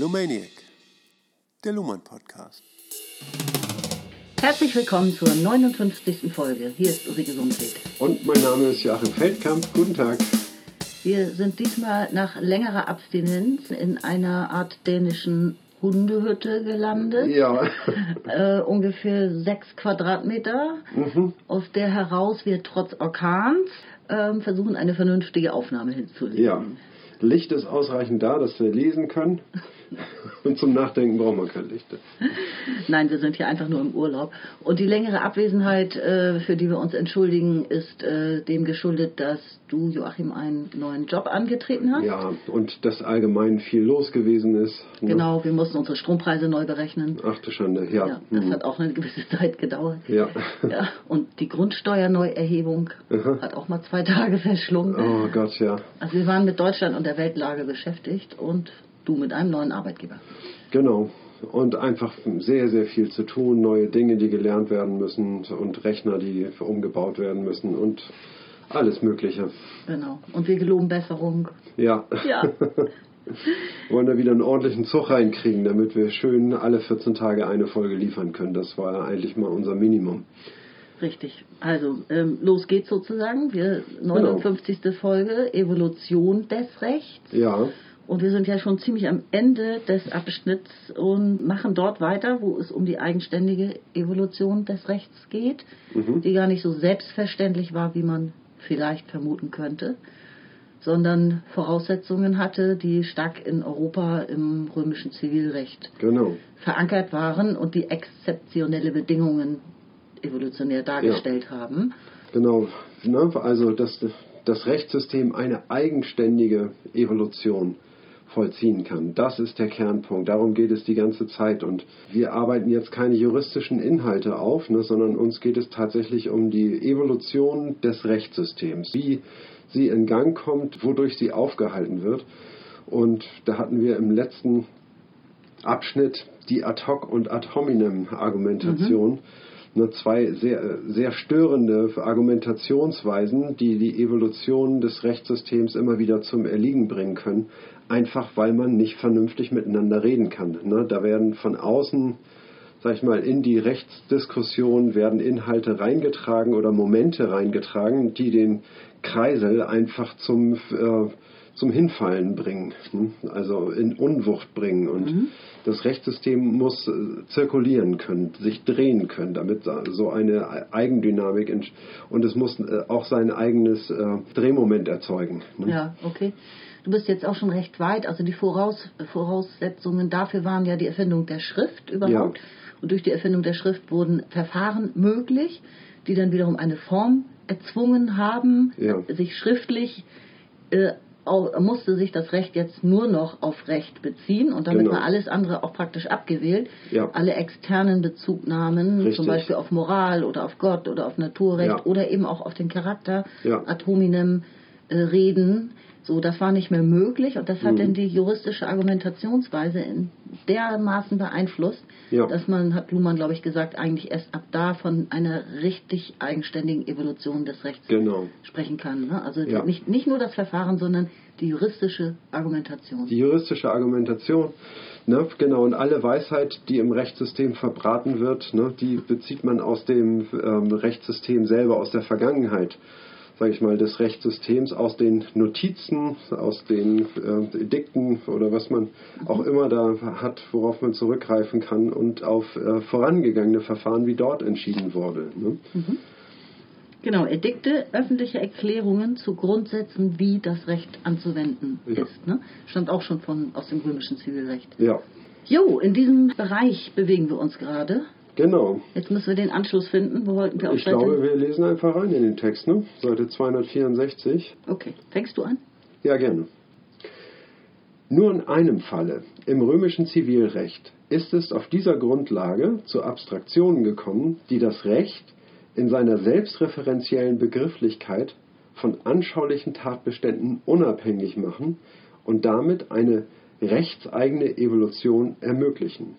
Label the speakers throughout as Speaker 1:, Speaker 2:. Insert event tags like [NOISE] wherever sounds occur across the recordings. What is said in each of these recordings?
Speaker 1: Lumaniac, der Luhmann Podcast.
Speaker 2: Herzlich willkommen zur 59. Folge. Hier ist Ulrike Sumfeld.
Speaker 3: Und mein Name ist Joachim Feldkamp. Guten Tag.
Speaker 2: Wir sind diesmal nach längerer Abstinenz in einer Art dänischen Hundehütte gelandet.
Speaker 3: Ja. [LAUGHS]
Speaker 2: Äh, ungefähr sechs Quadratmeter,
Speaker 3: Mhm.
Speaker 2: aus der heraus wir trotz Orkans ähm, versuchen, eine vernünftige Aufnahme hinzulegen.
Speaker 3: Ja. Licht ist ausreichend da, dass wir lesen können. [LAUGHS] Und zum Nachdenken braucht man kein Licht. [LAUGHS]
Speaker 2: Nein, wir sind hier einfach nur im Urlaub. Und die längere Abwesenheit, äh, für die wir uns entschuldigen, ist äh, dem geschuldet, dass du, Joachim, einen neuen Job angetreten hast.
Speaker 3: Ja, und dass allgemein viel los gewesen ist. ne?
Speaker 2: Genau, wir mussten unsere Strompreise neu berechnen.
Speaker 3: Ach du Schande, ja.
Speaker 2: Ja, das
Speaker 3: Mhm.
Speaker 2: hat auch eine gewisse [LAUGHS] Zeit gedauert.
Speaker 3: Ja.
Speaker 2: Ja, und die Grundsteuerneuerhebung hat auch mal zwei Tage verschlungen.
Speaker 3: Oh Gott, ja.
Speaker 2: Also wir waren mit Deutschland und der Weltlage beschäftigt und du mit einem neuen Arbeitgeber.
Speaker 3: Genau. Und einfach sehr, sehr viel zu tun, neue Dinge, die gelernt werden müssen und Rechner, die umgebaut werden müssen und alles Mögliche.
Speaker 2: Genau. Und wir geloben Besserung.
Speaker 3: Ja.
Speaker 2: Ja. [LAUGHS]
Speaker 3: wollen da wieder einen ordentlichen Zug reinkriegen, damit wir schön alle 14 Tage eine Folge liefern können. Das war ja eigentlich mal unser Minimum.
Speaker 2: Richtig. Also, ähm, los geht's sozusagen. Wir 59. Folge, Evolution des Rechts.
Speaker 3: Ja,
Speaker 2: Und wir sind ja schon ziemlich am Ende des Abschnitts und machen dort weiter, wo es um die eigenständige Evolution des Rechts geht, die gar nicht so selbstverständlich war, wie man vielleicht vermuten könnte, sondern Voraussetzungen hatte, die stark in Europa im römischen Zivilrecht
Speaker 3: genau.
Speaker 2: verankert waren und die exzeptionelle Bedingungen evolutionär dargestellt haben.
Speaker 3: Genau. Ne? Also, dass das Rechtssystem eine eigenständige Evolution vollziehen kann. Das ist der Kernpunkt. Darum geht es die ganze Zeit. Und wir arbeiten jetzt keine juristischen Inhalte auf, ne, sondern uns geht es tatsächlich um die Evolution des Rechtssystems. Wie sie in Gang kommt, wodurch sie aufgehalten wird. Und da hatten wir im letzten Abschnitt die Ad hoc und Ad hominem Argumentation. Nur zwei sehr, sehr störende Argumentationsweisen, die die Evolution des Rechtssystems immer wieder zum Erliegen bringen können, einfach weil man nicht vernünftig miteinander reden kann. Ne? Da werden von außen, sag ich mal, in die Rechtsdiskussion werden Inhalte reingetragen oder Momente reingetragen, die den Kreisel einfach zum äh, zum Hinfallen bringen, ne? also in Unwucht bringen. Und das Rechtssystem muss äh, zirkulieren können, sich drehen können, damit so eine Eigendynamik entsch- und es muss äh, auch sein eigenes äh, Drehmoment erzeugen. ne?
Speaker 2: Ja, okay. Du bist jetzt auch schon recht weit. Also die Voraus Voraussetzungen dafür waren ja die Erfindung der Schrift überhaupt.
Speaker 3: Ja.
Speaker 2: Und durch die Erfindung der Schrift wurden Verfahren möglich, die dann wiederum eine Form erzwungen haben,
Speaker 3: Ja.
Speaker 2: sich schriftlich äh, musste sich das Recht jetzt nur noch auf Recht beziehen und damit
Speaker 3: Genau.
Speaker 2: war alles andere auch praktisch abgewählt.
Speaker 3: Ja.
Speaker 2: Alle externen Bezugnahmen,
Speaker 3: Richtig.
Speaker 2: zum Beispiel auf Moral oder auf Gott oder auf Naturrecht
Speaker 3: Ja.
Speaker 2: oder eben auch auf den Charakter,
Speaker 3: Ja.
Speaker 2: ad hominem äh, reden. So, das war nicht mehr möglich und das hat
Speaker 3: Mhm.
Speaker 2: dann die juristische Argumentationsweise in dermaßen beeinflusst,
Speaker 3: Ja.
Speaker 2: dass man, hat Luhmann, glaube ich, gesagt, eigentlich erst ab da von einer richtig eigenständigen Evolution des Rechts
Speaker 3: Genau.
Speaker 2: sprechen kann. Ne? Also
Speaker 3: Ja.
Speaker 2: nicht, nicht nur das Verfahren, sondern die juristische Argumentation.
Speaker 3: Die juristische Argumentation, ne, genau, und alle Weisheit, die im Rechtssystem verbraten wird, ne, die bezieht man aus dem ähm, Rechtssystem selber, aus der Vergangenheit, sage ich mal, des Rechtssystems, aus den Notizen, aus den äh, Edikten oder was man auch immer da hat, worauf man zurückgreifen kann und auf äh, vorangegangene Verfahren, wie dort entschieden wurde. Ne?
Speaker 2: Genau, Edikte, öffentliche Erklärungen zu Grundsätzen, wie das Recht anzuwenden
Speaker 3: Ja.
Speaker 2: ist. Ne? Stammt auch schon von, aus dem römischen Zivilrecht.
Speaker 3: Ja,
Speaker 2: Jo, in diesem Bereich bewegen wir uns gerade.
Speaker 3: Genau.
Speaker 2: Jetzt müssen wir den Anschluss finden. Wo wollten wir auf
Speaker 3: Ich glaube,
Speaker 2: Seite?
Speaker 3: wir lesen einfach rein in den Text, ne? Seite 264.
Speaker 2: Okay, fängst du an?
Speaker 3: Ja, gerne. Nur in einem Falle, im römischen Zivilrecht, ist es auf dieser Grundlage zu Abstraktionen gekommen, die das Recht in seiner selbstreferenziellen Begrifflichkeit von anschaulichen Tatbeständen unabhängig machen und damit eine rechtseigene Evolution ermöglichen.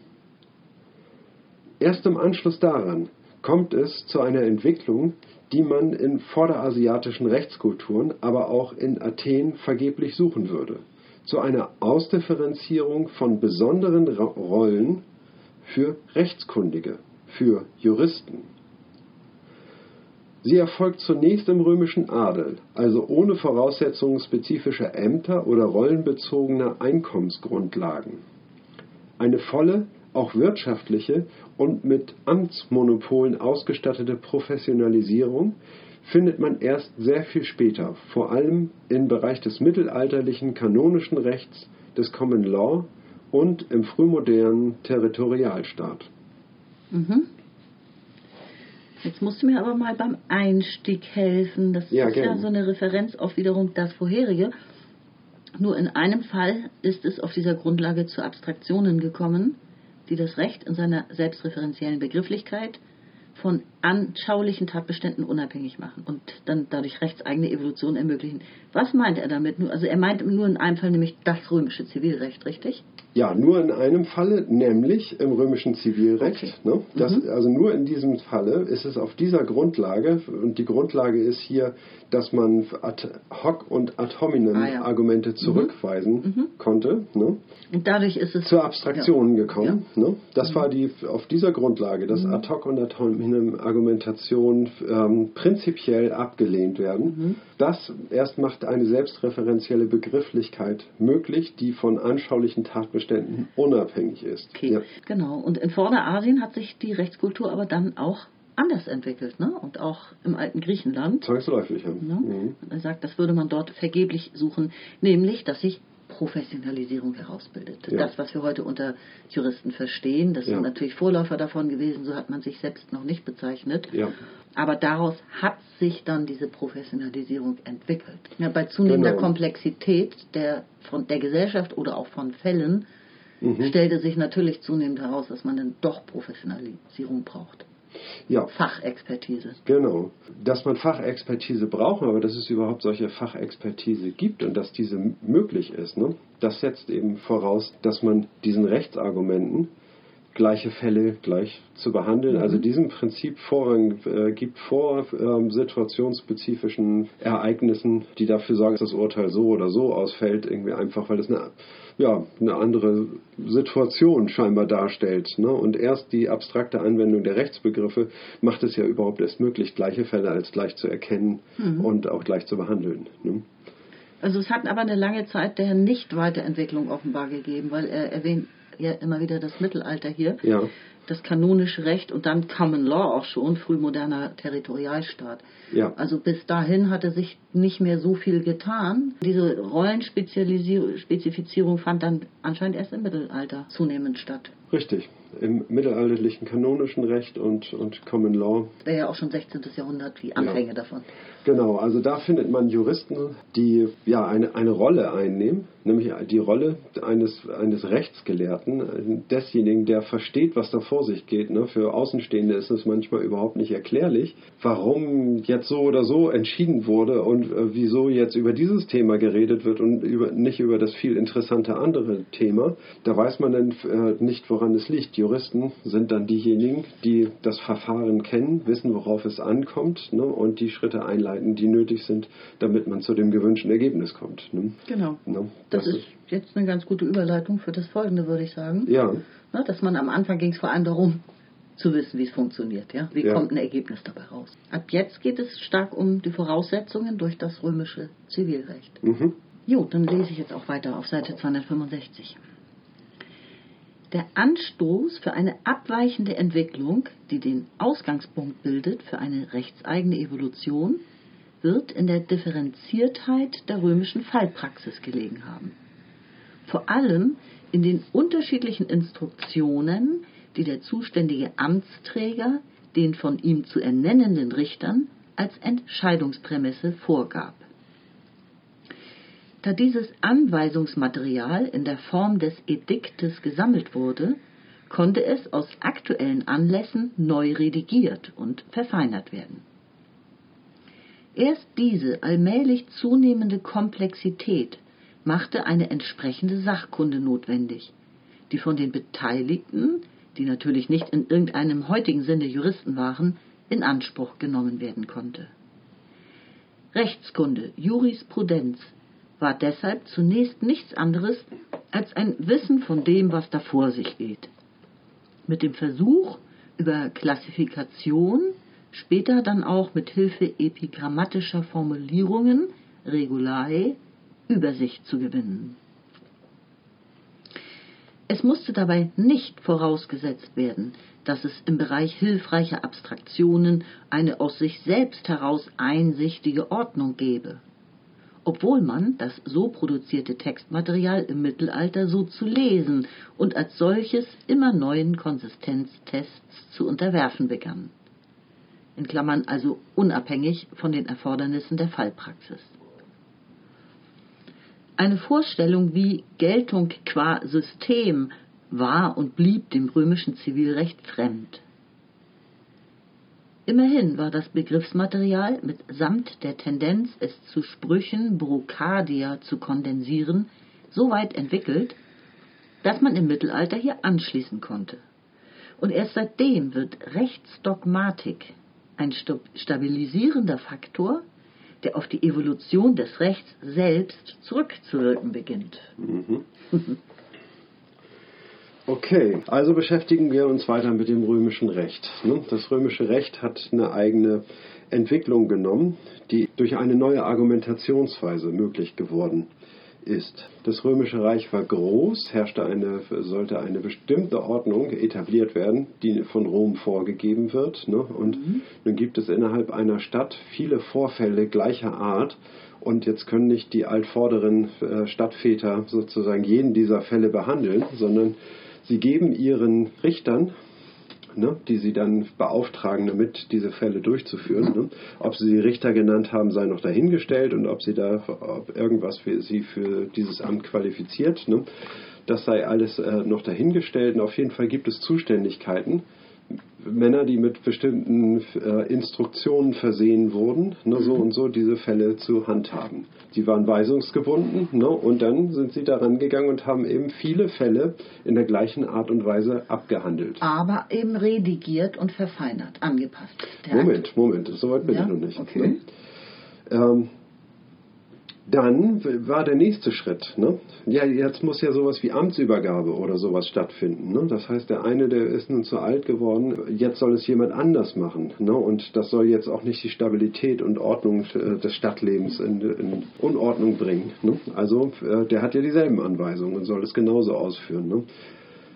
Speaker 3: Erst im Anschluss daran kommt es zu einer Entwicklung, die man in vorderasiatischen Rechtskulturen, aber auch in Athen vergeblich suchen würde. zu einer Ausdifferenzierung von besonderen Rollen für Rechtskundige, für Juristen. Sie erfolgt zunächst im römischen Adel, also ohne Voraussetzungen spezifischer Ämter oder rollenbezogener Einkommensgrundlagen. Eine volle, auch wirtschaftliche und mit Amtsmonopolen ausgestattete Professionalisierung findet man erst sehr viel später, vor allem im Bereich des mittelalterlichen kanonischen Rechts, des Common Law und im frühmodernen Territorialstaat.
Speaker 2: Mhm. Jetzt musst du mir aber mal beim Einstieg helfen. Das
Speaker 3: Ja,
Speaker 2: ist
Speaker 3: gern.
Speaker 2: ja so eine Referenz auf wiederum das vorherige. Nur in einem Fall ist es auf dieser Grundlage zu Abstraktionen gekommen, die das Recht in seiner selbstreferenziellen Begrifflichkeit von anschaulichen Tatbeständen unabhängig machen und dann dadurch rechtseigene Evolution ermöglichen. Was meint er damit? Also er meint nur in einem Fall nämlich das römische Zivilrecht, richtig?
Speaker 3: Ja, nur in einem Falle, nämlich im römischen Zivilrecht.
Speaker 2: Okay.
Speaker 3: Ne? Das, Also nur in diesem Falle ist es auf dieser Grundlage, und die Grundlage ist hier, dass man ad hoc und ad hominem
Speaker 2: Ah, ja.
Speaker 3: Argumente zurückweisen konnte, ne?
Speaker 2: Und dadurch ist es
Speaker 3: zu Abstraktionen gekommen.
Speaker 2: Ja.
Speaker 3: Ne? Das war die auf dieser Grundlage, dass ad hoc und ad hominem Argumentation ähm, prinzipiell abgelehnt werden. Das erst macht eine selbstreferenzielle Begrifflichkeit möglich, die von anschaulichen Tatbeständen unabhängig ist.
Speaker 2: Okay,
Speaker 3: Ja.
Speaker 2: genau. Und in Vorderasien hat sich die Rechtskultur aber dann auch anders entwickelt, ne? Und auch im alten Griechenland.
Speaker 3: Zwangsläufig. Ja.
Speaker 2: Ne?
Speaker 3: Mhm.
Speaker 2: Er sagt, das würde man dort vergeblich suchen, nämlich, dass sich Professionalisierung herausbildet.
Speaker 3: Ja.
Speaker 2: Das, was wir heute unter Juristen verstehen, das
Speaker 3: Ja.
Speaker 2: sind natürlich Vorläufer davon gewesen, so hat man sich selbst noch nicht bezeichnet.
Speaker 3: Ja.
Speaker 2: Aber daraus hat sich dann diese Professionalisierung entwickelt. Bei zunehmender
Speaker 3: Genau.
Speaker 2: Komplexität der, von der Gesellschaft oder auch von Fällen
Speaker 3: Mhm.
Speaker 2: stellte sich natürlich zunehmend heraus, dass man dann doch Professionalisierung braucht.
Speaker 3: Ja.
Speaker 2: Fachexpertise.
Speaker 3: Genau. Dass man Fachexpertise braucht, aber dass es überhaupt solche Fachexpertise gibt und dass diese möglich ist, ne? das setzt eben voraus, dass man diesen Rechtsargumenten gleiche Fälle gleich zu behandeln, also diesem Prinzip Vorrang äh, gibt vor ähm, situationsspezifischen Ereignissen, die dafür sorgen, dass das Urteil so oder so ausfällt, irgendwie einfach, weil es eine, ja, eine andere Situation scheinbar darstellt. Ne? Und erst die abstrakte Anwendung der Rechtsbegriffe macht es ja überhaupt erst möglich, gleiche Fälle als gleich zu erkennen und auch gleich zu behandeln. Ne?
Speaker 2: Also es hat aber eine lange Zeit der Nicht-Weiterentwicklung offenbar gegeben, weil er erwähnt ja immer wieder das Mittelalter hier,
Speaker 3: Ja.
Speaker 2: das kanonische Recht und dann Common Law auch schon, frühmoderner Territorialstaat.
Speaker 3: Ja.
Speaker 2: Also bis dahin hatte sich nicht mehr so viel getan. Diese Rollenspezifizierung fand dann anscheinend erst im Mittelalter zunehmend statt.
Speaker 3: Richtig. Im mittelalterlichen kanonischen Recht und, und Common Law
Speaker 2: Wäre ja auch schon 16. Jahrhundert die Anfänge davon.
Speaker 3: Genau, also da findet man Juristen, die ja eine, eine Rolle einnehmen, nämlich die Rolle eines, eines Rechtsgelehrten, desjenigen, der versteht, was da vor sich geht. Ne? Für Außenstehende ist es manchmal überhaupt nicht erklärlich, warum jetzt so oder so entschieden wurde und äh, wieso jetzt über dieses Thema geredet wird und über, nicht über das viel interessante andere Thema. Da weiß man dann äh, nicht, woran es liegt. Juristen sind dann diejenigen, die das Verfahren kennen, wissen, worauf es ankommt ne? und die Schritte einleiten, die nötig sind, damit man zu dem gewünschten Ergebnis kommt. Ne?
Speaker 2: Genau.
Speaker 3: Ne?
Speaker 2: Das, ist jetzt eine ganz gute Überleitung für das Folgende, würde ich sagen.
Speaker 3: ja,
Speaker 2: Na, dass man am Anfang ging es vor allem darum, zu wissen, wie es funktioniert. Ja? Wie
Speaker 3: Ja.
Speaker 2: kommt ein Ergebnis dabei raus? Ab jetzt geht es stark um die Voraussetzungen durch das römische Zivilrecht.
Speaker 3: mhm.
Speaker 2: Jo, dann lese ich jetzt auch weiter auf Seite 265. Der Anstoß für eine abweichende Entwicklung, die den Ausgangspunkt bildet für eine rechtseigene Evolution, wird in der Differenziertheit der römischen Fallpraxis gelegen haben. Vor allem in den unterschiedlichen Instruktionen, die der zuständige Amtsträger den von ihm zu ernennenden Richtern als Entscheidungsprämisse vorgab. Da dieses Anweisungsmaterial in der Form des Ediktes gesammelt wurde, konnte es aus aktuellen Anlässen neu redigiert und verfeinert werden. Erst diese allmählich zunehmende Komplexität machte eine entsprechende Sachkunde notwendig, die von den Beteiligten, die natürlich nicht in irgendeinem heutigen Sinne Juristen waren, in Anspruch genommen werden konnte. Rechtskunde, Jurisprudenz, war deshalb zunächst nichts anderes als ein Wissen von dem, was da vor sich geht. Mit dem Versuch, über Klassifikation, später dann auch mit Hilfe epigrammatischer Formulierungen, Regulae, Übersicht zu gewinnen. Es musste dabei nicht vorausgesetzt werden, dass es im Bereich hilfreicher Abstraktionen eine aus sich selbst heraus einsichtige Ordnung gäbe, obwohl man das so produzierte Textmaterial im Mittelalter so zu lesen und als solches immer neuen Konsistenztests zu unterwerfen begann. In Klammern also unabhängig von den Erfordernissen der Fallpraxis. Eine Vorstellung wie Geltung qua System war und blieb dem römischen Zivilrecht fremd. Immerhin war das Begriffsmaterial mitsamt der Tendenz, es zu Sprüchen Brocadia zu kondensieren, so weit entwickelt, dass man im Mittelalter hier anschließen konnte. Und erst seitdem wird Rechtsdogmatik ein stabilisierender Faktor der auf die Evolution des Rechts selbst zurückzuwirken beginnt. Mhm. [LAUGHS]
Speaker 3: Okay, also beschäftigen wir uns weiter mit dem römischen Recht. Ne? Das römische Recht hat eine eigene Entwicklung genommen, die durch eine neue Argumentationsweise möglich geworden ist. Das Römische Reich war groß, herrschte eine, sollte eine bestimmte Ordnung etabliert werden, die von Rom vorgegeben wird. Ne? Und mhm. nun gibt es innerhalb einer Stadt viele Vorfälle gleicher Art. Und jetzt können nicht die altvorderen äh, Stadtväter sozusagen jeden dieser Fälle behandeln, sondern sie geben ihren Richtern ne, die sie dann beauftragen, damit diese Fälle durchzuführen. Ne. Ob sie Richter genannt haben, sei noch dahingestellt und ob sie da ob irgendwas für sie für dieses Amt qualifiziert. Ne. Das sei alles äh, noch dahingestellt. Und auf jeden Fall gibt es Zuständigkeiten Männer, die mit bestimmten äh, Instruktionen versehen wurden, ne, so mhm. und so diese Fälle zu handhaben. Die waren weisungsgebunden ne, und dann sind sie daran gegangen und haben eben viele Fälle in der gleichen Art und Weise abgehandelt.
Speaker 2: Aber eben redigiert und verfeinert, angepasst.
Speaker 3: Moment, Moment, so weit bin ja? ich noch nicht. Okay. Ne? Ähm, dann war der nächste Schritt. Ne? Ja, jetzt muss ja sowas wie Amtsübergabe oder sowas stattfinden. Ne? Das heißt, der eine, der ist nun zu alt geworden, jetzt soll es jemand anders machen. Ne? Und das soll jetzt auch nicht die Stabilität und Ordnung äh, des Stadtlebens in, in Unordnung bringen. Ne? Also äh, der hat ja dieselben Anweisungen und soll es genauso ausführen. Ne?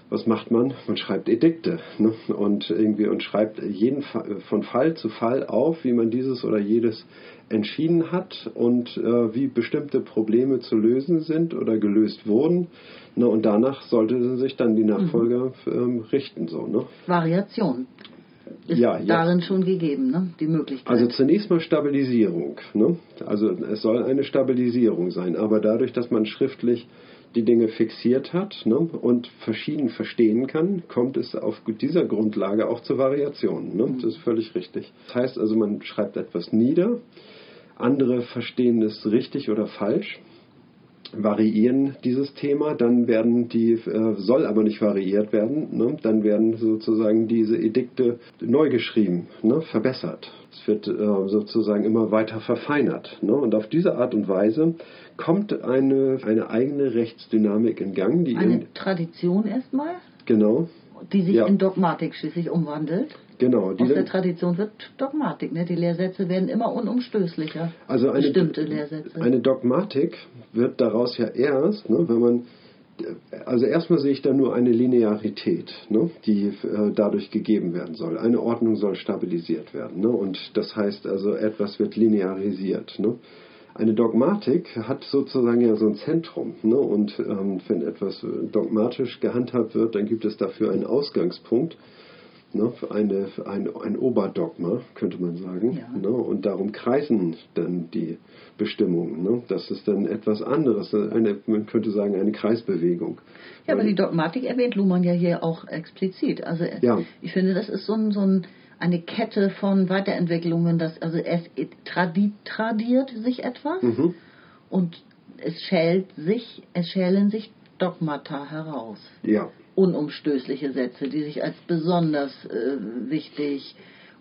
Speaker 3: was macht man? Man schreibt Edikte ne? und irgendwie und schreibt jeden Fall, von Fall zu Fall auf, wie man dieses oder jedes entschieden hat und äh, wie bestimmte Probleme zu lösen sind oder gelöst wurden. Ne, und danach sollte sich dann die mhm. Nachfolger mhm. ähm, richten. So, ne?
Speaker 2: Variation ist ja, darin schon gegeben, ne? die Möglichkeit.
Speaker 3: Also zunächst mal Stabilisierung. Ne? Also es soll eine Stabilisierung sein, aber dadurch, dass man schriftlich die Dinge fixiert hat ne, und verschieden verstehen kann, kommt es auf dieser Grundlage auch zu Variationen. Ne? Mhm. Das ist völlig richtig. Das heißt also, man schreibt etwas nieder, andere verstehen es richtig oder falsch, variieren dieses Thema, dann werden die, äh, soll aber nicht variiert werden, ne? dann werden sozusagen diese Edikte neu geschrieben, ne? verbessert. Es wird äh, sozusagen immer weiter verfeinert. Ne? Und auf diese Art und Weise kommt eine, eine eigene Rechtsdynamik in Gang.
Speaker 2: Die eine in, Tradition erstmal?
Speaker 3: Genau.
Speaker 2: Die sich ja. in Dogmatik schließlich umwandelt?
Speaker 3: Genau.
Speaker 2: Aus der Tradition wird Dogmatik. Ne? Die Lehrsätze werden immer unumstößlicher.
Speaker 3: Also eine, bestimmte Lehrsätze. Eine Dogmatik wird daraus ja erst, ne, wenn man also erstmal sehe ich da nur eine Linearität, ne, die äh, dadurch gegeben werden soll. Eine Ordnung soll stabilisiert werden. Ne, und das heißt also, etwas wird linearisiert. Ne. Eine Dogmatik hat sozusagen ja so ein Zentrum. Ne, und ähm, wenn etwas dogmatisch gehandhabt wird, dann gibt es dafür einen Ausgangspunkt ne, eine, ein, ein Oberdogma, könnte man sagen. Ja. Ne, und darum kreisen dann die Bestimmungen. Ne. Das ist dann etwas anderes, eine, man könnte sagen eine Kreisbewegung.
Speaker 2: Ja, aber die Dogmatik erwähnt Luhmann ja hier auch explizit. Also ja. ich finde, das ist so, ein, so ein, eine Kette von Weiterentwicklungen, dass also es tradi tradiert sich etwas mhm. und es schält sich, es schälen sich Dogmata heraus.
Speaker 3: Ja unumstößliche
Speaker 2: Sätze, die sich als besonders äh, wichtig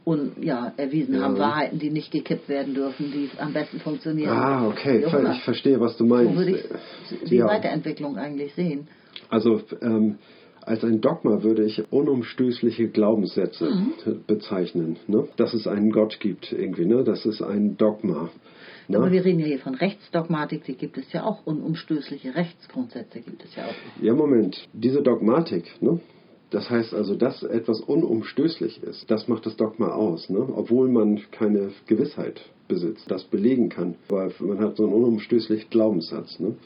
Speaker 2: und ja, erwiesen
Speaker 3: Ja.
Speaker 2: haben, Wahrheiten, die nicht gekippt werden dürfen, die am besten funktionieren.
Speaker 3: Ah, okay, ich verstehe, was du
Speaker 2: So
Speaker 3: meinst.
Speaker 2: würde ich die
Speaker 3: Ja.
Speaker 2: Weiterentwicklung eigentlich sehen.
Speaker 3: Also ähm, als ein Dogma würde ich unumstößliche Glaubenssätze
Speaker 2: Mhm.
Speaker 3: bezeichnen. Ne? Dass es einen Gott gibt irgendwie, ne? das ist ein Dogma. Ne?
Speaker 2: Aber wir reden ja hier von Rechtsdogmatik, die gibt es ja auch. Unumstößliche Rechtsgrundsätze gibt es ja auch.
Speaker 3: Ja, Moment. Diese Dogmatik, ne? das heißt also, dass etwas unumstößlich ist, das macht das Dogma aus, ne? obwohl man keine Gewissheit besitzt, das belegen kann. Weil man hat so einen unumstößlichen Glaubenssatz. Ne?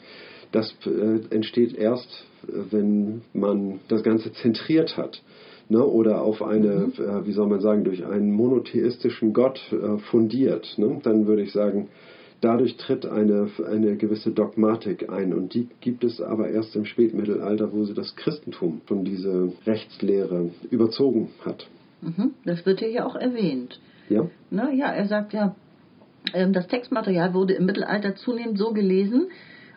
Speaker 3: Das äh, entsteht erst, äh, wenn man das Ganze zentriert hat. Ne, oder auf eine, äh, wie soll man sagen, durch einen monotheistischen Gott äh, fundiert, ne, dann würde ich sagen, dadurch tritt eine, eine gewisse Dogmatik ein. Und die gibt es aber erst im Spätmittelalter, wo sie das Christentum von diese Rechtslehre überzogen hat.
Speaker 2: Mhm. Das wird hier ja auch erwähnt.
Speaker 3: Ja?
Speaker 2: Ne? Ja, er sagt ja, ähm, das Textmaterial wurde im Mittelalter zunehmend so gelesen,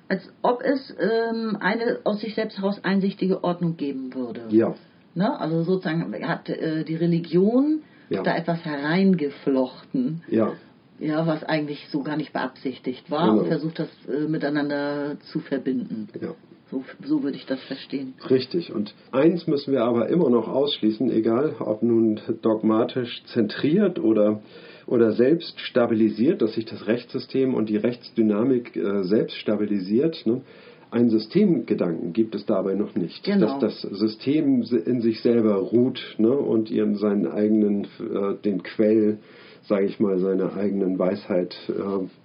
Speaker 2: als ob es ähm, eine aus sich selbst heraus einsichtige Ordnung geben würde.
Speaker 3: Ja.
Speaker 2: Ne? Also sozusagen hat äh, die Religion
Speaker 3: Ja.
Speaker 2: da etwas hereingeflochten,
Speaker 3: Ja.
Speaker 2: ja, was eigentlich so gar nicht beabsichtigt war
Speaker 3: Genau.
Speaker 2: und versucht das äh, miteinander zu verbinden.
Speaker 3: Ja.
Speaker 2: So, so würde ich das verstehen.
Speaker 3: Richtig. Und eins müssen wir aber immer noch ausschließen, egal ob nun dogmatisch zentriert oder, oder selbst stabilisiert, dass sich das Rechtssystem und die Rechtsdynamik äh, selbst stabilisiert. Ne? Einen Systemgedanken gibt es dabei noch nicht.
Speaker 2: Genau.
Speaker 3: Dass das System in sich selber ruht ne? und ihren seinen eigenen, äh, den Quell, sage ich mal, seiner eigenen Weisheit äh,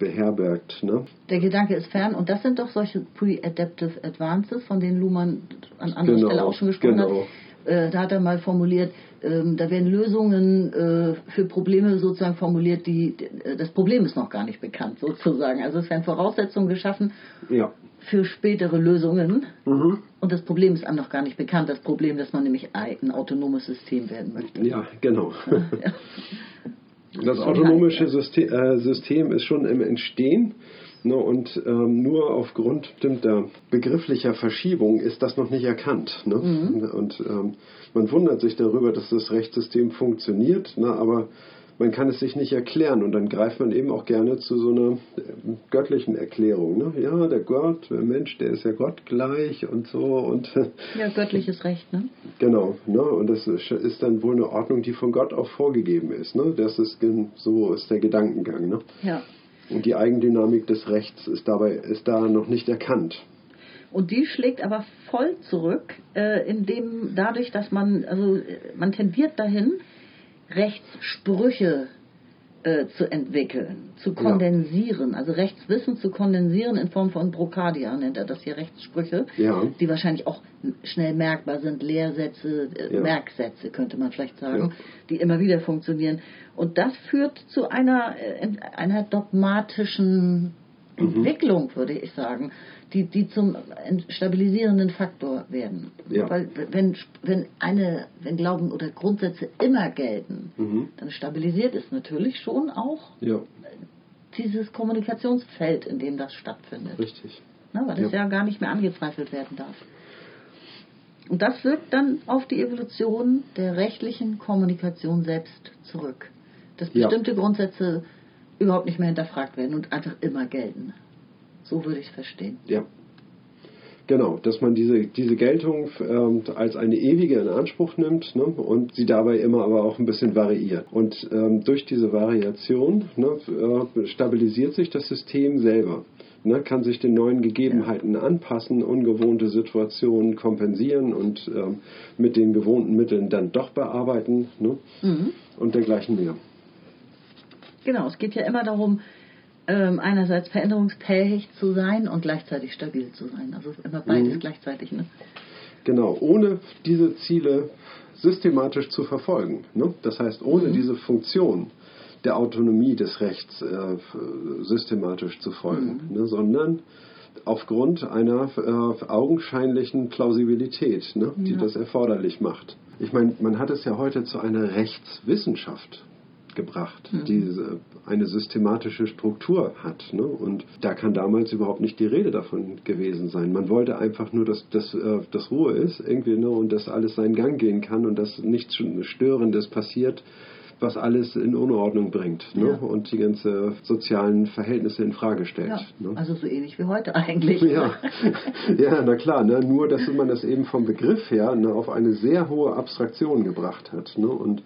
Speaker 3: beherbergt. Ne?
Speaker 2: Der Gedanke ist fern und das sind doch solche Pre-Adaptive Advances, von denen Luhmann an anderer
Speaker 3: Genau,
Speaker 2: Stelle auch schon gesprochen
Speaker 3: genau.
Speaker 2: hat. Äh, da hat er mal formuliert, ähm, da werden Lösungen äh, für Probleme sozusagen formuliert, die äh, das Problem ist noch gar nicht bekannt sozusagen. Also es werden Voraussetzungen geschaffen
Speaker 3: Ja.
Speaker 2: für spätere Lösungen
Speaker 3: Mhm.
Speaker 2: und das Problem ist einem noch gar nicht bekannt. Das Problem, dass man nämlich ein autonomes System werden möchte.
Speaker 3: Ja, genau.
Speaker 2: Ja.
Speaker 3: Das autonomische. System, äh, System ist schon im Entstehen. Ne, und ähm, nur aufgrund bestimmter begrifflicher Verschiebung ist das noch nicht erkannt. Ne? Und ähm, man wundert sich darüber, dass das Rechtssystem funktioniert, ne, aber man kann es sich nicht erklären. Und dann greift man eben auch gerne zu so einer ähm, göttlichen Erklärung. Ne? Ja, der Gott, der Mensch, der ist ja Gott gleich und so. Und
Speaker 2: Ja, göttliches Recht, ne?
Speaker 3: Genau, ne? und das ist dann wohl eine Ordnung, die von Gott auch vorgegeben ist. Ne? Das ist so ist der Gedankengang. Ne?
Speaker 2: Ja.
Speaker 3: Und die Eigendynamik des Rechts ist dabei ist da noch nicht erkannt.
Speaker 2: Und die schlägt aber voll zurück, äh, indem dadurch, dass man, also man tendiert dahin, Rechtssprüche äh, zu entwickeln, zu kondensieren, also Rechtswissen zu kondensieren in Form von Brocadia, nennt er das hier Rechtssprüche,
Speaker 3: Ja.
Speaker 2: die wahrscheinlich auch schnell merkbar sind, Lehrsätze, äh,
Speaker 3: Ja.
Speaker 2: Merksätze könnte man vielleicht sagen,
Speaker 3: Ja.
Speaker 2: die immer wieder funktionieren. Und das führt zu einer, äh, einer dogmatischen Entwicklung, würde ich sagen, die, die zum stabilisierenden Faktor werden.
Speaker 3: Ja.
Speaker 2: Weil wenn, wenn, eine, wenn Glauben oder Grundsätze immer gelten,
Speaker 3: Mhm.
Speaker 2: dann stabilisiert es natürlich schon auch
Speaker 3: Ja,
Speaker 2: dieses Kommunikationsfeld, in dem das stattfindet.
Speaker 3: richtig.
Speaker 2: Ne, weil das
Speaker 3: Ja.
Speaker 2: ja. gar nicht mehr angezweifelt werden darf. Und das wirkt dann auf die Evolution der rechtlichen Kommunikation selbst zurück. Dass bestimmte Grundsätze überhaupt nicht mehr hinterfragt werden und einfach immer gelten. So würde ich es verstehen.
Speaker 3: Ja. Genau, dass man diese, diese Geltung ähm, als eine ewige in Anspruch nimmt ne, und sie dabei immer aber auch ein bisschen variiert. Und ähm, durch diese Variation ne, äh, stabilisiert sich das System selber. Ne, kann sich den neuen Gegebenheiten anpassen, ungewohnte Situationen kompensieren und ähm, mit den gewohnten Mitteln dann doch bearbeiten ne, und dergleichen mehr.
Speaker 2: Genau, es geht ja immer darum, ähm, einerseits veränderungsfähig zu sein und gleichzeitig stabil zu sein. Also immer beides
Speaker 3: Mhm.
Speaker 2: gleichzeitig. Ne?
Speaker 3: Genau, ohne diese Ziele systematisch zu verfolgen. Ne? Das heißt, ohne diese Funktion der Autonomie des Rechts äh, systematisch zu folgen, ne? sondern aufgrund einer äh, augenscheinlichen Plausibilität, ne? die
Speaker 2: Ja.
Speaker 3: das erforderlich macht. Ich meine, man hat es ja heute zu einer Rechtswissenschaft gebracht, die diese- eine systematische Struktur hat. Ne? Und da kann damals überhaupt nicht die Rede davon gewesen sein. Man wollte einfach nur, dass, dass, äh, dass Ruhe ist irgendwie ne? und dass alles seinen Gang gehen kann und dass nichts Störendes passiert, was alles in Unordnung bringt ne?
Speaker 2: Ja.
Speaker 3: und die ganze sozialen Verhältnisse in Frage stellt.
Speaker 2: Ja,
Speaker 3: Ne?
Speaker 2: also so ähnlich wie heute eigentlich.
Speaker 3: Ja, [LAUGHS] ja na klar, ne? nur dass man das eben vom Begriff her ne, auf eine sehr hohe Abstraktion gebracht hat ne? und äh,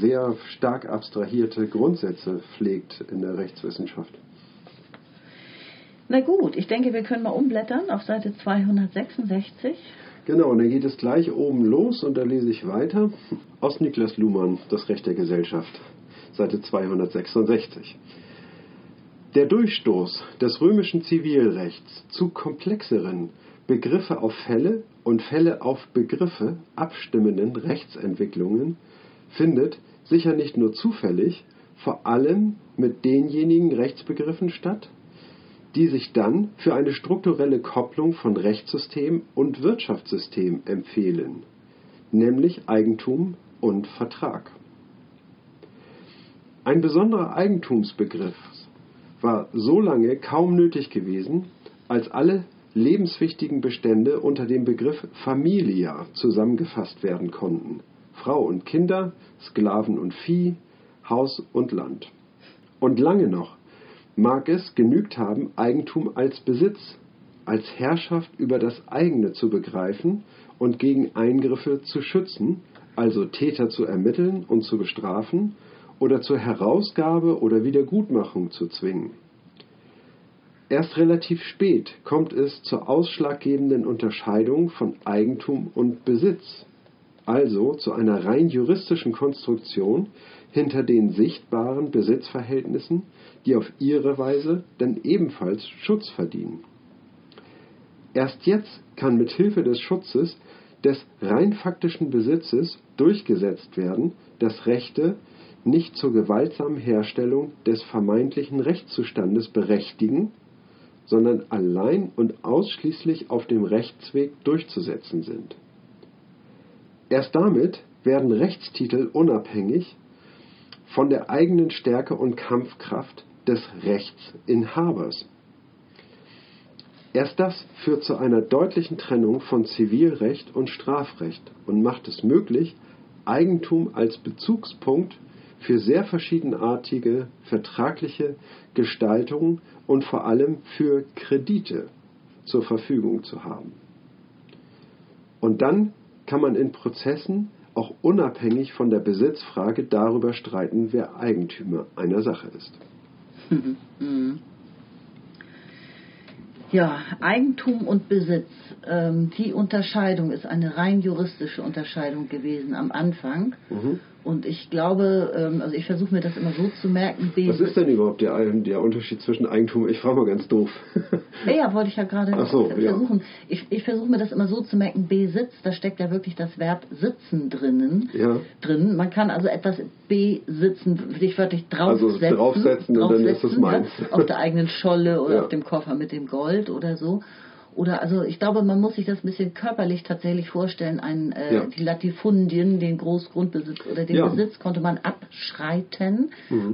Speaker 3: sehr stark abstrahierte Grundsätze pflegt in der Rechtswissenschaft.
Speaker 2: Na gut, ich denke, wir können mal umblättern auf Seite 266.
Speaker 3: Genau, und dann geht es gleich oben los und da lese ich weiter aus Niklas Luhmann, Das Recht der Gesellschaft, Seite 266. Der Durchstoß des römischen Zivilrechts zu komplexeren Begriffe auf Fälle und Fälle auf Begriffe abstimmenden Rechtsentwicklungen findet sicher nicht nur zufällig, vor allem mit denjenigen Rechtsbegriffen statt, die sich dann für eine strukturelle Kopplung von Rechtssystem und Wirtschaftssystem empfehlen, nämlich Eigentum und Vertrag. Ein besonderer Eigentumsbegriff war so lange kaum nötig gewesen, als alle lebenswichtigen Bestände unter dem Begriff Familia zusammengefasst werden konnten. Frau und Kinder, Sklaven und Vieh, Haus und Land. Und lange noch mag es genügt haben, Eigentum als Besitz, als Herrschaft über das eigene zu begreifen und gegen Eingriffe zu schützen, also Täter zu ermitteln und zu bestrafen oder zur Herausgabe oder Wiedergutmachung zu zwingen. Erst relativ spät kommt es zur ausschlaggebenden Unterscheidung von Eigentum und Besitz, also zu einer rein juristischen Konstruktion hinter den sichtbaren Besitzverhältnissen, die auf ihre Weise dann ebenfalls Schutz verdienen. Erst jetzt kann mit Hilfe des Schutzes des rein faktischen Besitzes durchgesetzt werden, dass Rechte nicht zur gewaltsamen Herstellung des vermeintlichen Rechtszustandes berechtigen, sondern allein und ausschließlich auf dem Rechtsweg durchzusetzen sind. Erst damit werden Rechtstitel unabhängig von der eigenen Stärke und Kampfkraft des Rechtsinhabers. Erst das führt zu einer deutlichen Trennung von Zivilrecht und Strafrecht und macht es möglich, Eigentum als Bezugspunkt für sehr verschiedenartige vertragliche Gestaltungen und vor allem für Kredite zur Verfügung zu haben. Und dann kann man in Prozessen auch unabhängig von der Besitzfrage darüber streiten, wer Eigentümer einer Sache ist. [LAUGHS]
Speaker 2: Ja, Eigentum und Besitz. Ähm, die Unterscheidung ist eine rein juristische Unterscheidung gewesen am Anfang. Und ich glaube, ähm, also ich versuche mir das immer so zu merken.
Speaker 3: Was ist denn überhaupt der, der Unterschied zwischen Eigentum? Ich frage mal ganz doof. [LAUGHS]
Speaker 2: Ja, ja, wollte ich ja gerade
Speaker 3: so, ja.
Speaker 2: versuchen. Ich, ich versuche mir das immer so zu merken, Besitz, da steckt ja wirklich das Verb sitzen drinnen.
Speaker 3: Ja.
Speaker 2: Drin. Man kann also etwas besitzen, sich wörtlich
Speaker 3: Also
Speaker 2: draufsetzen.
Speaker 3: draufsetzen und dann ist es
Speaker 2: draufsetzen,
Speaker 3: meins.
Speaker 2: Ja, auf der eigenen Scholle oder [LAUGHS]
Speaker 3: Ja.
Speaker 2: auf dem Koffer mit dem Gold oder so. Oder also ich glaube, man muss sich das ein bisschen körperlich tatsächlich vorstellen. Ein, äh,
Speaker 3: Ja.
Speaker 2: Die Latifundien, den Großgrundbesitz oder den
Speaker 3: Ja.
Speaker 2: Besitz konnte man abschreiten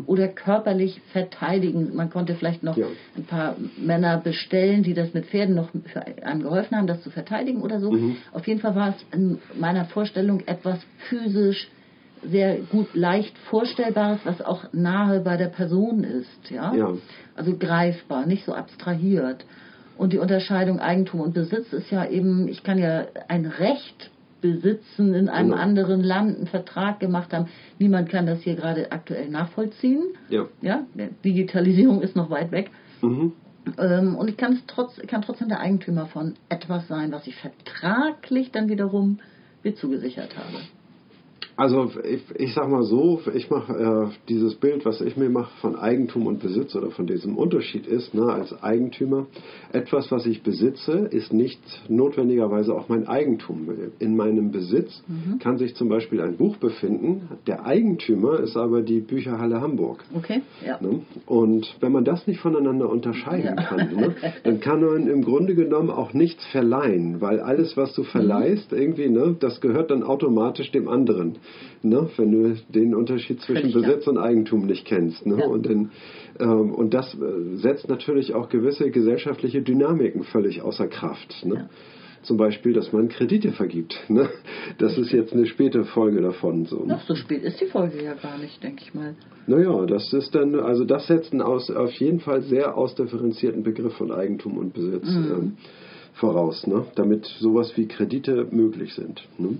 Speaker 2: oder körperlich verteidigen. Man konnte vielleicht noch
Speaker 3: Ja.
Speaker 2: ein paar Männer bestellen, die das mit Pferden noch für einem geholfen haben, das zu verteidigen oder so. Auf jeden Fall war es in meiner Vorstellung etwas physisch sehr gut leicht vorstellbares, was auch nahe bei der Person ist, ja?
Speaker 3: Ja.
Speaker 2: Also greifbar, nicht so abstrahiert. Und die Unterscheidung Eigentum und Besitz ist ja eben, ich kann ja ein Recht besitzen in einem
Speaker 3: Genau.
Speaker 2: anderen Land, einen Vertrag gemacht haben. Niemand kann das hier gerade aktuell nachvollziehen.
Speaker 3: Ja.
Speaker 2: Ja, Digitalisierung ist noch weit weg.
Speaker 3: Mhm.
Speaker 2: Ähm, und ich kann, es trotz, kann trotzdem der Eigentümer von etwas sein, was ich vertraglich dann wiederum mir zugesichert habe.
Speaker 3: Also ich, ich sag mal so, ich mache äh, dieses Bild, was ich mir mache von Eigentum und Besitz oder von diesem Unterschied ist, ne, als Eigentümer, etwas, was ich besitze, ist nicht notwendigerweise auch mein Eigentum. In meinem Besitz kann sich zum Beispiel ein Buch befinden, der Eigentümer ist aber die Bücherhalle Hamburg.
Speaker 2: Okay? Ja.
Speaker 3: Ne? Und wenn man das nicht voneinander unterscheiden
Speaker 2: Ja.
Speaker 3: kann, ne, dann kann man im Grunde genommen auch nichts verleihen, weil alles, was du verleihst, irgendwie, ne, das gehört dann automatisch dem anderen. Ne, wenn du den Unterschied zwischen. Besitz und Eigentum nicht kennst. Ne?
Speaker 2: Ja.
Speaker 3: Und, dann, ähm, und das äh, setzt natürlich auch gewisse gesellschaftliche Dynamiken völlig außer Kraft. Ne?
Speaker 2: Ja.
Speaker 3: zum Beispiel, dass man Kredite vergibt. Ne? Das ist jetzt eine späte Folge davon. So.
Speaker 2: Noch so spät ist die Folge ja gar nicht, denke ich mal.
Speaker 3: Naja, das ist dann, also das setzt einen aus, auf jeden Fall sehr ausdifferenzierten Begriff von Eigentum und Besitz
Speaker 2: Mhm.
Speaker 3: ähm, voraus, ne? damit sowas wie Kredite möglich sind. Ne?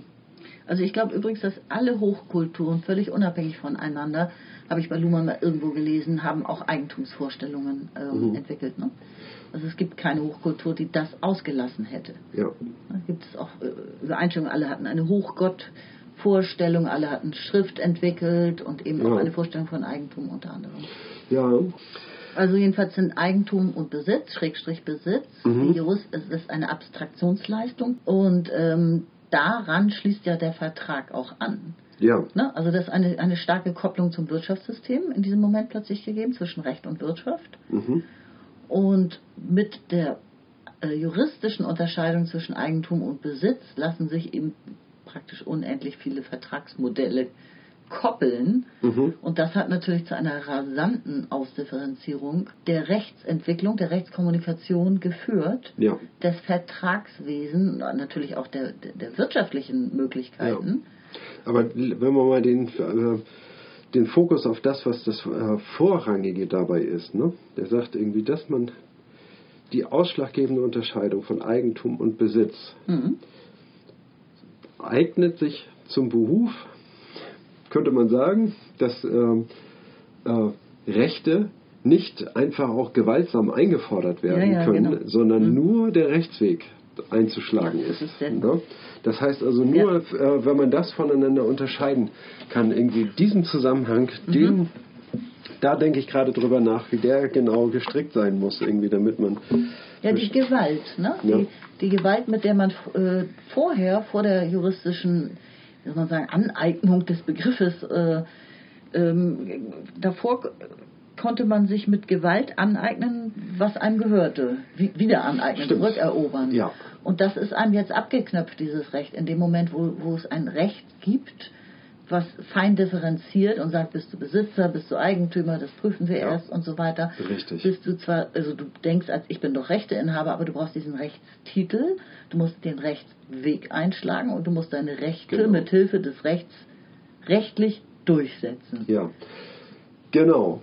Speaker 2: Also ich glaube übrigens, dass alle Hochkulturen, völlig unabhängig voneinander, habe ich bei Luhmann mal irgendwo gelesen, haben auch Eigentumsvorstellungen ähm, entwickelt. Ne? Also es gibt keine Hochkultur, die das ausgelassen hätte.
Speaker 3: Ja.
Speaker 2: Da gibt es auch äh, Übereinstimmung, alle hatten eine Hochgottvorstellung, alle hatten Schrift entwickelt und eben auch
Speaker 3: Ja.
Speaker 2: eine Vorstellung von Eigentum unter anderem.
Speaker 3: ja,
Speaker 2: Also jedenfalls sind Eigentum und Besitz, Schrägstrich Besitz, die Jurist, es ist eine Abstraktionsleistung und ähm, daran schließt ja der Vertrag auch an.
Speaker 3: ja,
Speaker 2: Ne? Also das ist eine, eine starke Kopplung zum Wirtschaftssystem in diesem Moment plötzlich gegeben, zwischen Recht und Wirtschaft.
Speaker 3: mhm.
Speaker 2: Und mit der äh, juristischen Unterscheidung zwischen Eigentum und Besitz lassen sich eben praktisch unendlich viele Vertragsmodelle koppeln.
Speaker 3: Mhm.
Speaker 2: Und das hat natürlich zu einer rasanten Ausdifferenzierung der Rechtsentwicklung, der Rechtskommunikation geführt,
Speaker 3: ja.
Speaker 2: des Vertragswesen, natürlich auch der, der, wirtschaftlichen Möglichkeiten.
Speaker 3: Aber wenn man mal den, äh, den Fokus auf das, was das äh, Vorrangige dabei ist, ne? der sagt irgendwie, dass man die ausschlaggebende Unterscheidung von Eigentum und Besitz
Speaker 2: Mhm.
Speaker 3: eignet sich zum Behuf, könnte man sagen, dass ähm, äh, Rechte nicht einfach auch gewaltsam eingefordert werden
Speaker 2: Ja, ja,
Speaker 3: können,
Speaker 2: genau.
Speaker 3: sondern nur der Rechtsweg einzuschlagen
Speaker 2: Ja,
Speaker 3: ist. ne? Das heißt also nur, äh, wenn man das voneinander unterscheiden kann, irgendwie diesen Zusammenhang,
Speaker 2: Mhm.
Speaker 3: den, da denke ich gerade drüber nach, wie der genau gestrickt sein muss, irgendwie, damit man
Speaker 2: Ja, die Gewalt, ne?
Speaker 3: Ja.
Speaker 2: Die, die Gewalt, mit der man äh, vorher, vor der juristischen, wie soll man sagen, Aneignung des Begriffes, äh, ähm, davor konnte man sich mit Gewalt aneignen, was einem gehörte. Wie, wieder aneignen,
Speaker 3: Stimmt.
Speaker 2: zurückerobern.
Speaker 3: Ja.
Speaker 2: Und das ist einem jetzt abgeknöpft, dieses Recht, in dem Moment, wo, wo es ein Recht gibt, was fein differenziert und sagt, bist du Besitzer, bist du Eigentümer, das prüfen wir
Speaker 3: Ja.
Speaker 2: erst und so weiter.
Speaker 3: Richtig.
Speaker 2: Bist du zwar, also du denkst, als ich bin doch Rechteinhaber, aber du brauchst diesen Rechtstitel, du musst den Rechtsweg einschlagen und du musst deine Rechte
Speaker 3: Genau.
Speaker 2: mit Hilfe des Rechts rechtlich durchsetzen.
Speaker 3: Ja, genau.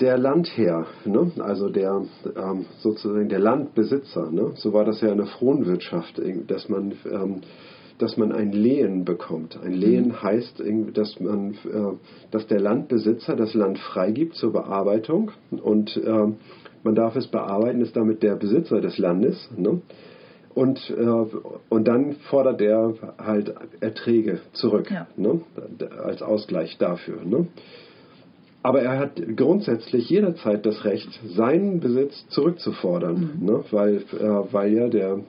Speaker 3: Der Landherr, ne? also der ähm, sozusagen der Landbesitzer, ne? so war das ja in der Fronwirtschaft, dass man, ähm, dass man ein Lehen bekommt. Ein Lehen heißt, irgendwie, dass man, äh, dass der Landbesitzer das Land freigibt zur Bearbeitung und ähm, man darf es bearbeiten, ist damit der Besitzer des Landes. Ne? Und, äh, und dann fordert er halt Erträge zurück
Speaker 2: Ja.
Speaker 3: ne? als Ausgleich dafür. Ne? Aber er hat grundsätzlich jederzeit das Recht, seinen Besitz zurückzufordern, ne? weil, äh, weil ja der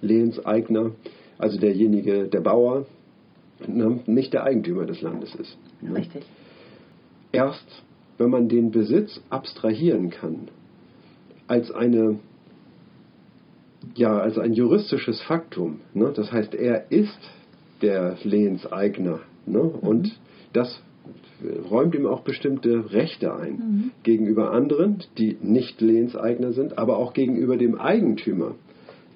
Speaker 3: Lehenseigner, also derjenige, der Bauer, ne? nicht der Eigentümer des Landes ist. Ne?
Speaker 2: Richtig.
Speaker 3: Erst wenn man den Besitz abstrahieren kann, als eine ja, als ein juristisches Faktum. Ne? Das heißt, er ist der Lehenseigner. Ne? Und das räumt ihm auch bestimmte Rechte ein. Gegenüber anderen, die nicht Lehenseigner sind, aber auch gegenüber dem Eigentümer.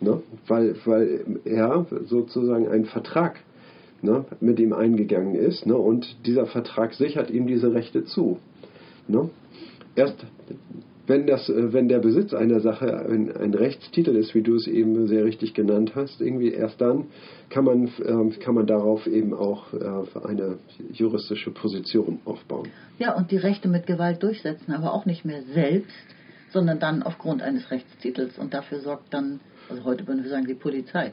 Speaker 3: Ne? Weil, weil er sozusagen einen Vertrag ne, mit ihm eingegangen ist ne? und dieser Vertrag sichert ihm diese Rechte zu. Ne? Erst wenn, das, äh, wenn der Besitz einer Sache ein, ein Rechtstitel ist, wie du es eben sehr richtig genannt hast, irgendwie erst dann kann man, ähm, kann man darauf eben auch äh, eine juristische Position aufbauen.
Speaker 2: Ja, und die Rechte mit Gewalt durchsetzen, aber auch nicht mehr selbst, sondern dann aufgrund eines Rechtstitels. Und dafür sorgt dann, also heute würden wir sagen, die Polizei.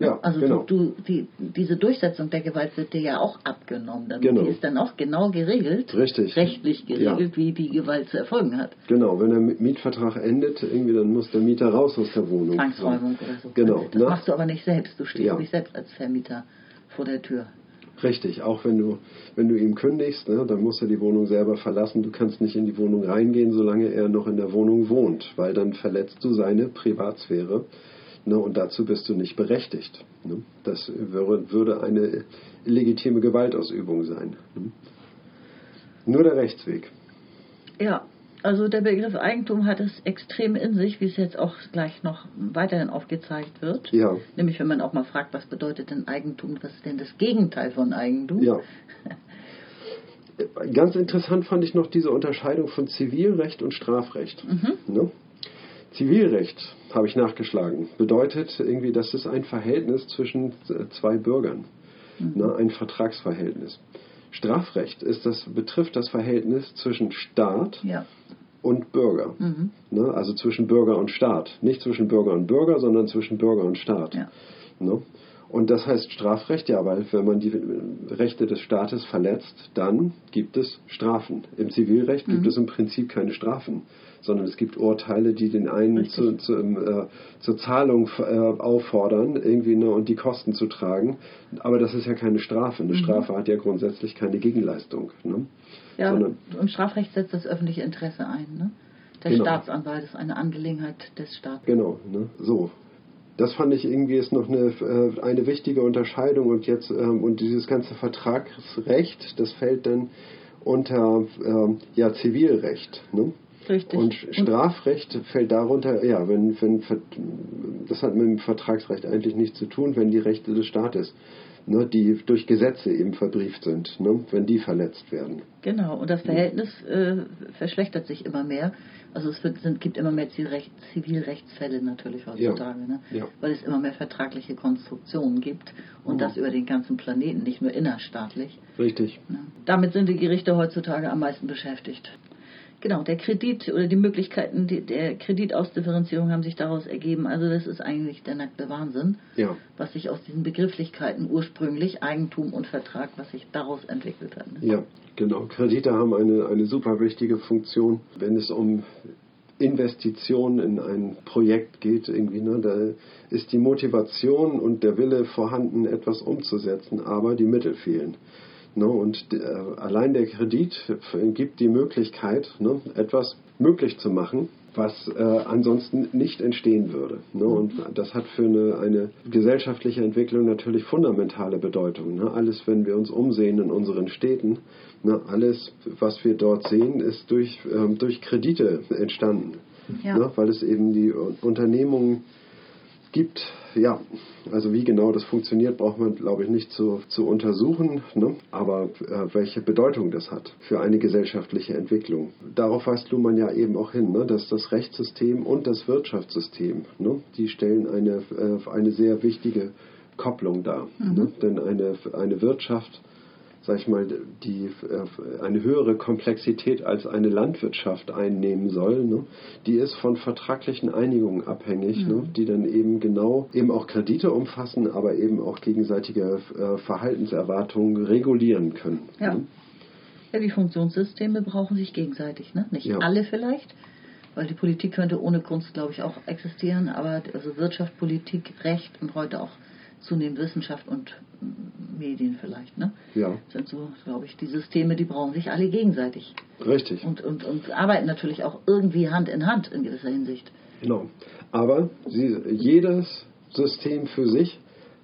Speaker 3: Ja,
Speaker 2: Also
Speaker 3: genau.
Speaker 2: du, die, diese Durchsetzung der Gewalt wird dir ja auch abgenommen. Dann
Speaker 3: Genau.
Speaker 2: Die ist dann auch genau geregelt,
Speaker 3: Richtig.
Speaker 2: rechtlich geregelt,
Speaker 3: Ja.
Speaker 2: wie die Gewalt zu erfolgen hat.
Speaker 3: Genau, wenn der Mietvertrag endet, irgendwie, dann muss der Mieter raus aus der Wohnung.
Speaker 2: Zwangsräumung oder so.
Speaker 3: Genau.
Speaker 2: Das
Speaker 3: nach-
Speaker 2: machst du aber nicht selbst. Du stehst
Speaker 3: Ja.
Speaker 2: nicht selbst als Vermieter vor der Tür.
Speaker 3: Richtig, auch wenn du, wenn du ihm kündigst, ne, dann muss er die Wohnung selber verlassen. Du kannst nicht in die Wohnung reingehen, solange er noch in der Wohnung wohnt, weil dann verletzt du seine Privatsphäre ne, und dazu bist du nicht berechtigt. Ne. Das wäre, würde eine illegitime Gewaltausübung sein. Ne. Nur der Rechtsweg.
Speaker 2: Ja, Also der Begriff Eigentum hat es extrem in sich, wie es jetzt auch gleich noch weiterhin aufgezeigt wird.
Speaker 3: Ja.
Speaker 2: Nämlich wenn man auch mal fragt, was bedeutet denn Eigentum, was ist denn das Gegenteil von Eigentum?
Speaker 3: Ja. Ganz interessant fand ich noch diese Unterscheidung von Zivilrecht und Strafrecht. Ne? Zivilrecht, habe ich nachgeschlagen, bedeutet irgendwie, das ist ein Verhältnis zwischen äh, zwei Bürgern, ne? ein Vertragsverhältnis. Strafrecht ist das, betrifft das Verhältnis zwischen Staat
Speaker 2: Ja.
Speaker 3: und Bürger. Ne? Also zwischen Bürger und Staat. Nicht zwischen Bürger und Bürger, sondern zwischen Bürger und Staat.
Speaker 2: Ja.
Speaker 3: Ne? Und das heißt Strafrecht, ja, weil wenn man die Rechte des Staates verletzt, dann gibt es Strafen. Im Zivilrecht gibt es im Prinzip keine Strafen, sondern es gibt Urteile, die den einen zu, zu, äh, zur Zahlung äh, auffordern, irgendwie ne, und die Kosten zu tragen. Aber das ist ja keine Strafe. Eine Strafe hat ja grundsätzlich keine Gegenleistung. Ne?
Speaker 2: Ja,
Speaker 3: Sondern,
Speaker 2: und Strafrecht setzt das öffentliche Interesse ein. Ne? Der
Speaker 3: Genau.
Speaker 2: Staatsanwalt ist eine Angelegenheit des Staates.
Speaker 3: Genau, ne? so. Das fand ich irgendwie ist noch eine, äh, eine wichtige Unterscheidung und jetzt ähm, und dieses ganze Vertragsrecht, das fällt dann unter ähm, ja Zivilrecht, ne?
Speaker 2: Richtig.
Speaker 3: Und Strafrecht fällt darunter, ja, wenn, wenn das hat mit dem Vertragsrecht eigentlich nichts zu tun, wenn die Rechte des Staates, ne, die durch Gesetze eben verbrieft sind, ne, wenn die verletzt werden.
Speaker 2: Genau, und das Verhältnis äh, verschlechtert sich immer mehr. Also es wird, sind, gibt immer mehr Zivilrecht, Zivilrechtsfälle natürlich heutzutage, ne?
Speaker 3: Ja.
Speaker 2: weil es immer mehr vertragliche Konstruktionen gibt und das über den ganzen Planeten, nicht nur innerstaatlich.
Speaker 3: Richtig.
Speaker 2: Ne? Damit sind die Gerichte heutzutage am meisten beschäftigt. Genau, der Kredit oder die Möglichkeiten der Kreditausdifferenzierung haben sich daraus ergeben. Also das ist eigentlich der nackte Wahnsinn,
Speaker 3: Ja.
Speaker 2: was sich aus diesen Begrifflichkeiten ursprünglich Eigentum und Vertrag, was sich daraus entwickelt hat. Ne?
Speaker 3: Ja, genau. Kredite haben eine, eine super wichtige Funktion, wenn es um Investitionen in ein Projekt geht, irgendwie, ne, da ist die Motivation und der Wille vorhanden, etwas umzusetzen, aber die Mittel fehlen. Ne, und äh, allein der Kredit gibt die Möglichkeit, ne, etwas möglich zu machen, was äh, ansonsten nicht entstehen würde. Ne? Und das hat für eine, eine gesellschaftliche Entwicklung natürlich fundamentale Bedeutung. Ne? Alles, wenn wir uns umsehen in unseren Städten, ne? alles, was wir dort sehen, ist durch, ähm, durch Kredite entstanden.
Speaker 2: Ja.
Speaker 3: Ne? Weil es eben die Unternehmungen gibt, ja, also wie genau das funktioniert, braucht man, glaube ich, nicht zu, zu untersuchen, ne? aber äh, welche Bedeutung das hat für eine gesellschaftliche Entwicklung. Darauf weist Luhmann ja eben auch hin, ne? dass das Rechtssystem und das Wirtschaftssystem, ne? die stellen eine, äh, eine sehr wichtige Kopplung dar. Ne? Denn eine, eine Wirtschaft sag ich mal, die äh, eine höhere Komplexität als eine Landwirtschaft einnehmen soll, ne, die ist von vertraglichen Einigungen abhängig, ne, die dann eben genau eben auch Kredite umfassen, aber eben auch gegenseitige äh, Verhaltenserwartungen regulieren können.
Speaker 2: Ja.
Speaker 3: Ne?
Speaker 2: Ja, die Funktionssysteme brauchen sich gegenseitig, ne? Nicht
Speaker 3: Ja.
Speaker 2: alle vielleicht, weil die Politik könnte ohne Kunst, glaube ich, auch existieren, aber also Wirtschaft, Politik, Recht und heute auch zunehmend Wissenschaft und Medien vielleicht, ne?
Speaker 3: Ja,
Speaker 2: sind so, glaube ich, die Systeme, die brauchen sich alle gegenseitig
Speaker 3: richtig.
Speaker 2: und, und, und arbeiten natürlich auch irgendwie Hand in Hand in gewisser Hinsicht.
Speaker 3: Genau. Aber sie, jedes System für sich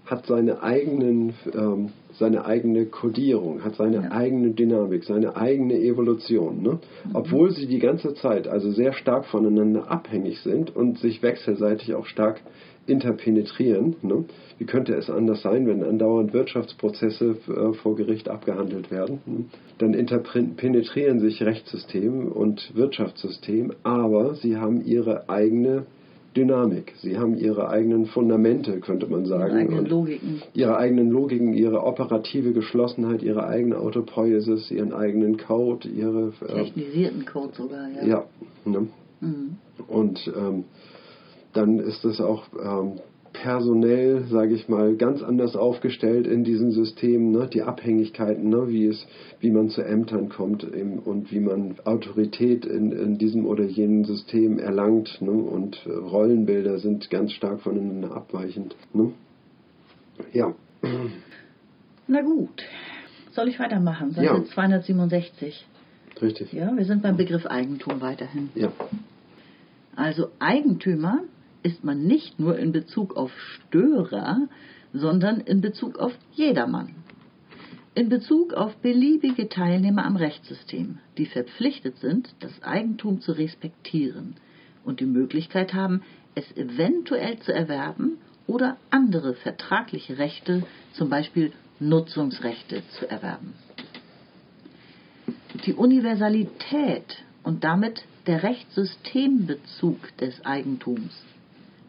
Speaker 3: hat seine eigenen, ähm, seine eigene Kodierung, hat seine
Speaker 2: Ja.
Speaker 3: eigene Dynamik, seine eigene Evolution. Ne? Obwohl sie die ganze Zeit also sehr stark voneinander abhängig sind und sich wechselseitig auch stark interpenetrieren. Ne? Wie könnte es anders sein, wenn andauernd Wirtschaftsprozesse äh, vor Gericht abgehandelt werden? Hm? Dann interpenetrieren sich Rechtssystem und Wirtschaftssystem, aber sie haben ihre eigene Dynamik. Sie haben ihre eigenen Fundamente, könnte man sagen.
Speaker 2: eigenen
Speaker 3: und
Speaker 2: Logiken.
Speaker 3: Ihre eigenen Logiken, ihre operative Geschlossenheit, ihre eigene Autopoiesis, ihren eigenen Code, ihre... Äh,
Speaker 2: Technisierten Code sogar, ja.
Speaker 3: ja. Ne?
Speaker 2: Mhm.
Speaker 3: Und ähm, dann ist es auch ähm, personell, sage ich mal, ganz anders aufgestellt in diesem System, ne? die Abhängigkeiten, ne? wie, es, wie man zu Ämtern kommt eben, und wie man Autorität in, in diesem oder jenem System erlangt. Ne? Und äh, Rollenbilder sind ganz stark voneinander abweichend. Ne? Ja,
Speaker 2: Na gut, soll ich weitermachen? Seite
Speaker 3: Ja.
Speaker 2: 267.
Speaker 3: richtig.
Speaker 2: Ja, wir sind beim Begriff Eigentum weiterhin.
Speaker 3: Ja,
Speaker 2: Also Eigentümer ist man nicht nur in Bezug auf Störer, sondern in Bezug auf jedermann. in Bezug auf beliebige Teilnehmer am Rechtssystem, die verpflichtet sind, das Eigentum zu respektieren und die Möglichkeit haben, es eventuell zu erwerben oder andere vertragliche Rechte, zum Beispiel Nutzungsrechte, zu erwerben. Die Universalität und damit der Rechtssystembezug des Eigentums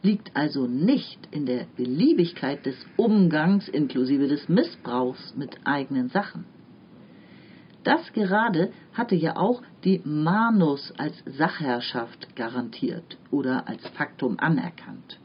Speaker 2: liegt also nicht in der Beliebigkeit des Umgangs inklusive des Missbrauchs mit eigenen Sachen. Das gerade hatte ja auch die Manus als Sachherrschaft garantiert oder als Faktum anerkannt.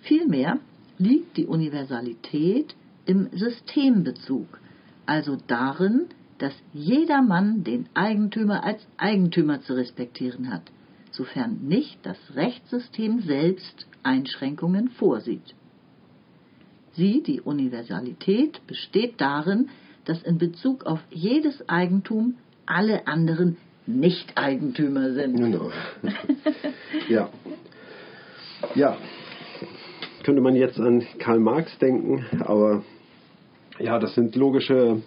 Speaker 2: Vielmehr liegt die Universalität im Systembezug, also darin, dass jedermann den Eigentümer als Eigentümer zu respektieren hat, sofern nicht das Rechtssystem selbst Einschränkungen vorsieht. Sie, die Universalität, besteht darin, dass in Bezug auf jedes Eigentum alle anderen Nicht-Eigentümer sind.
Speaker 3: Genau. ja. Ja. Könnte man jetzt an Karl Marx denken, aber ja, das sind logische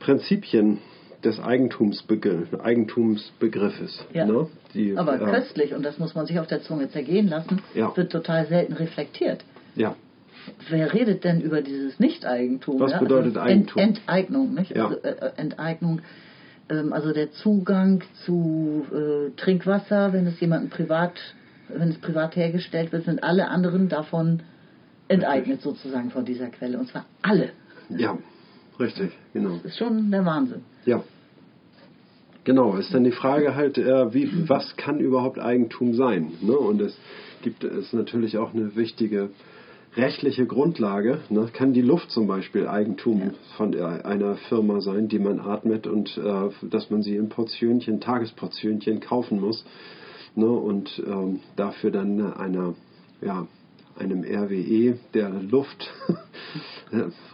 Speaker 3: Prinzipien des Eigentumsbegriff, Eigentumsbegriffes.
Speaker 2: Ja.
Speaker 3: Ne? Die,
Speaker 2: Aber
Speaker 3: äh,
Speaker 2: köstlich, und das muss man sich auf der Zunge zergehen lassen,
Speaker 3: Ja.
Speaker 2: wird total selten reflektiert.
Speaker 3: Ja,
Speaker 2: Wer redet denn über dieses Nicht-Eigentum?
Speaker 3: Was
Speaker 2: ja?
Speaker 3: bedeutet
Speaker 2: also
Speaker 3: Eigentum?
Speaker 2: Ent Enteignung, nicht?
Speaker 3: Ja.
Speaker 2: Also, äh, Enteignung, ähm, also der Zugang zu äh, Trinkwasser, wenn es jemandem privat, wenn es privat hergestellt wird, sind alle anderen davon enteignet sozusagen von dieser Quelle. Und zwar alle.
Speaker 3: ja, richtig, genau.
Speaker 2: Das ist schon der Wahnsinn.
Speaker 3: Ja. Genau, ist dann die Frage halt, äh, wie, was kann überhaupt Eigentum sein? Ne? Und es gibt es natürlich auch eine wichtige rechtliche Grundlage. Ne? Kann die Luft zum Beispiel Eigentum
Speaker 2: Ja.
Speaker 3: von einer Firma sein, die man atmet und äh, dass man sie in Portionchen, Tagesportionchen kaufen muss ne? und ähm, dafür dann einer, ja, einem RWE, der Luft [LAUGHS]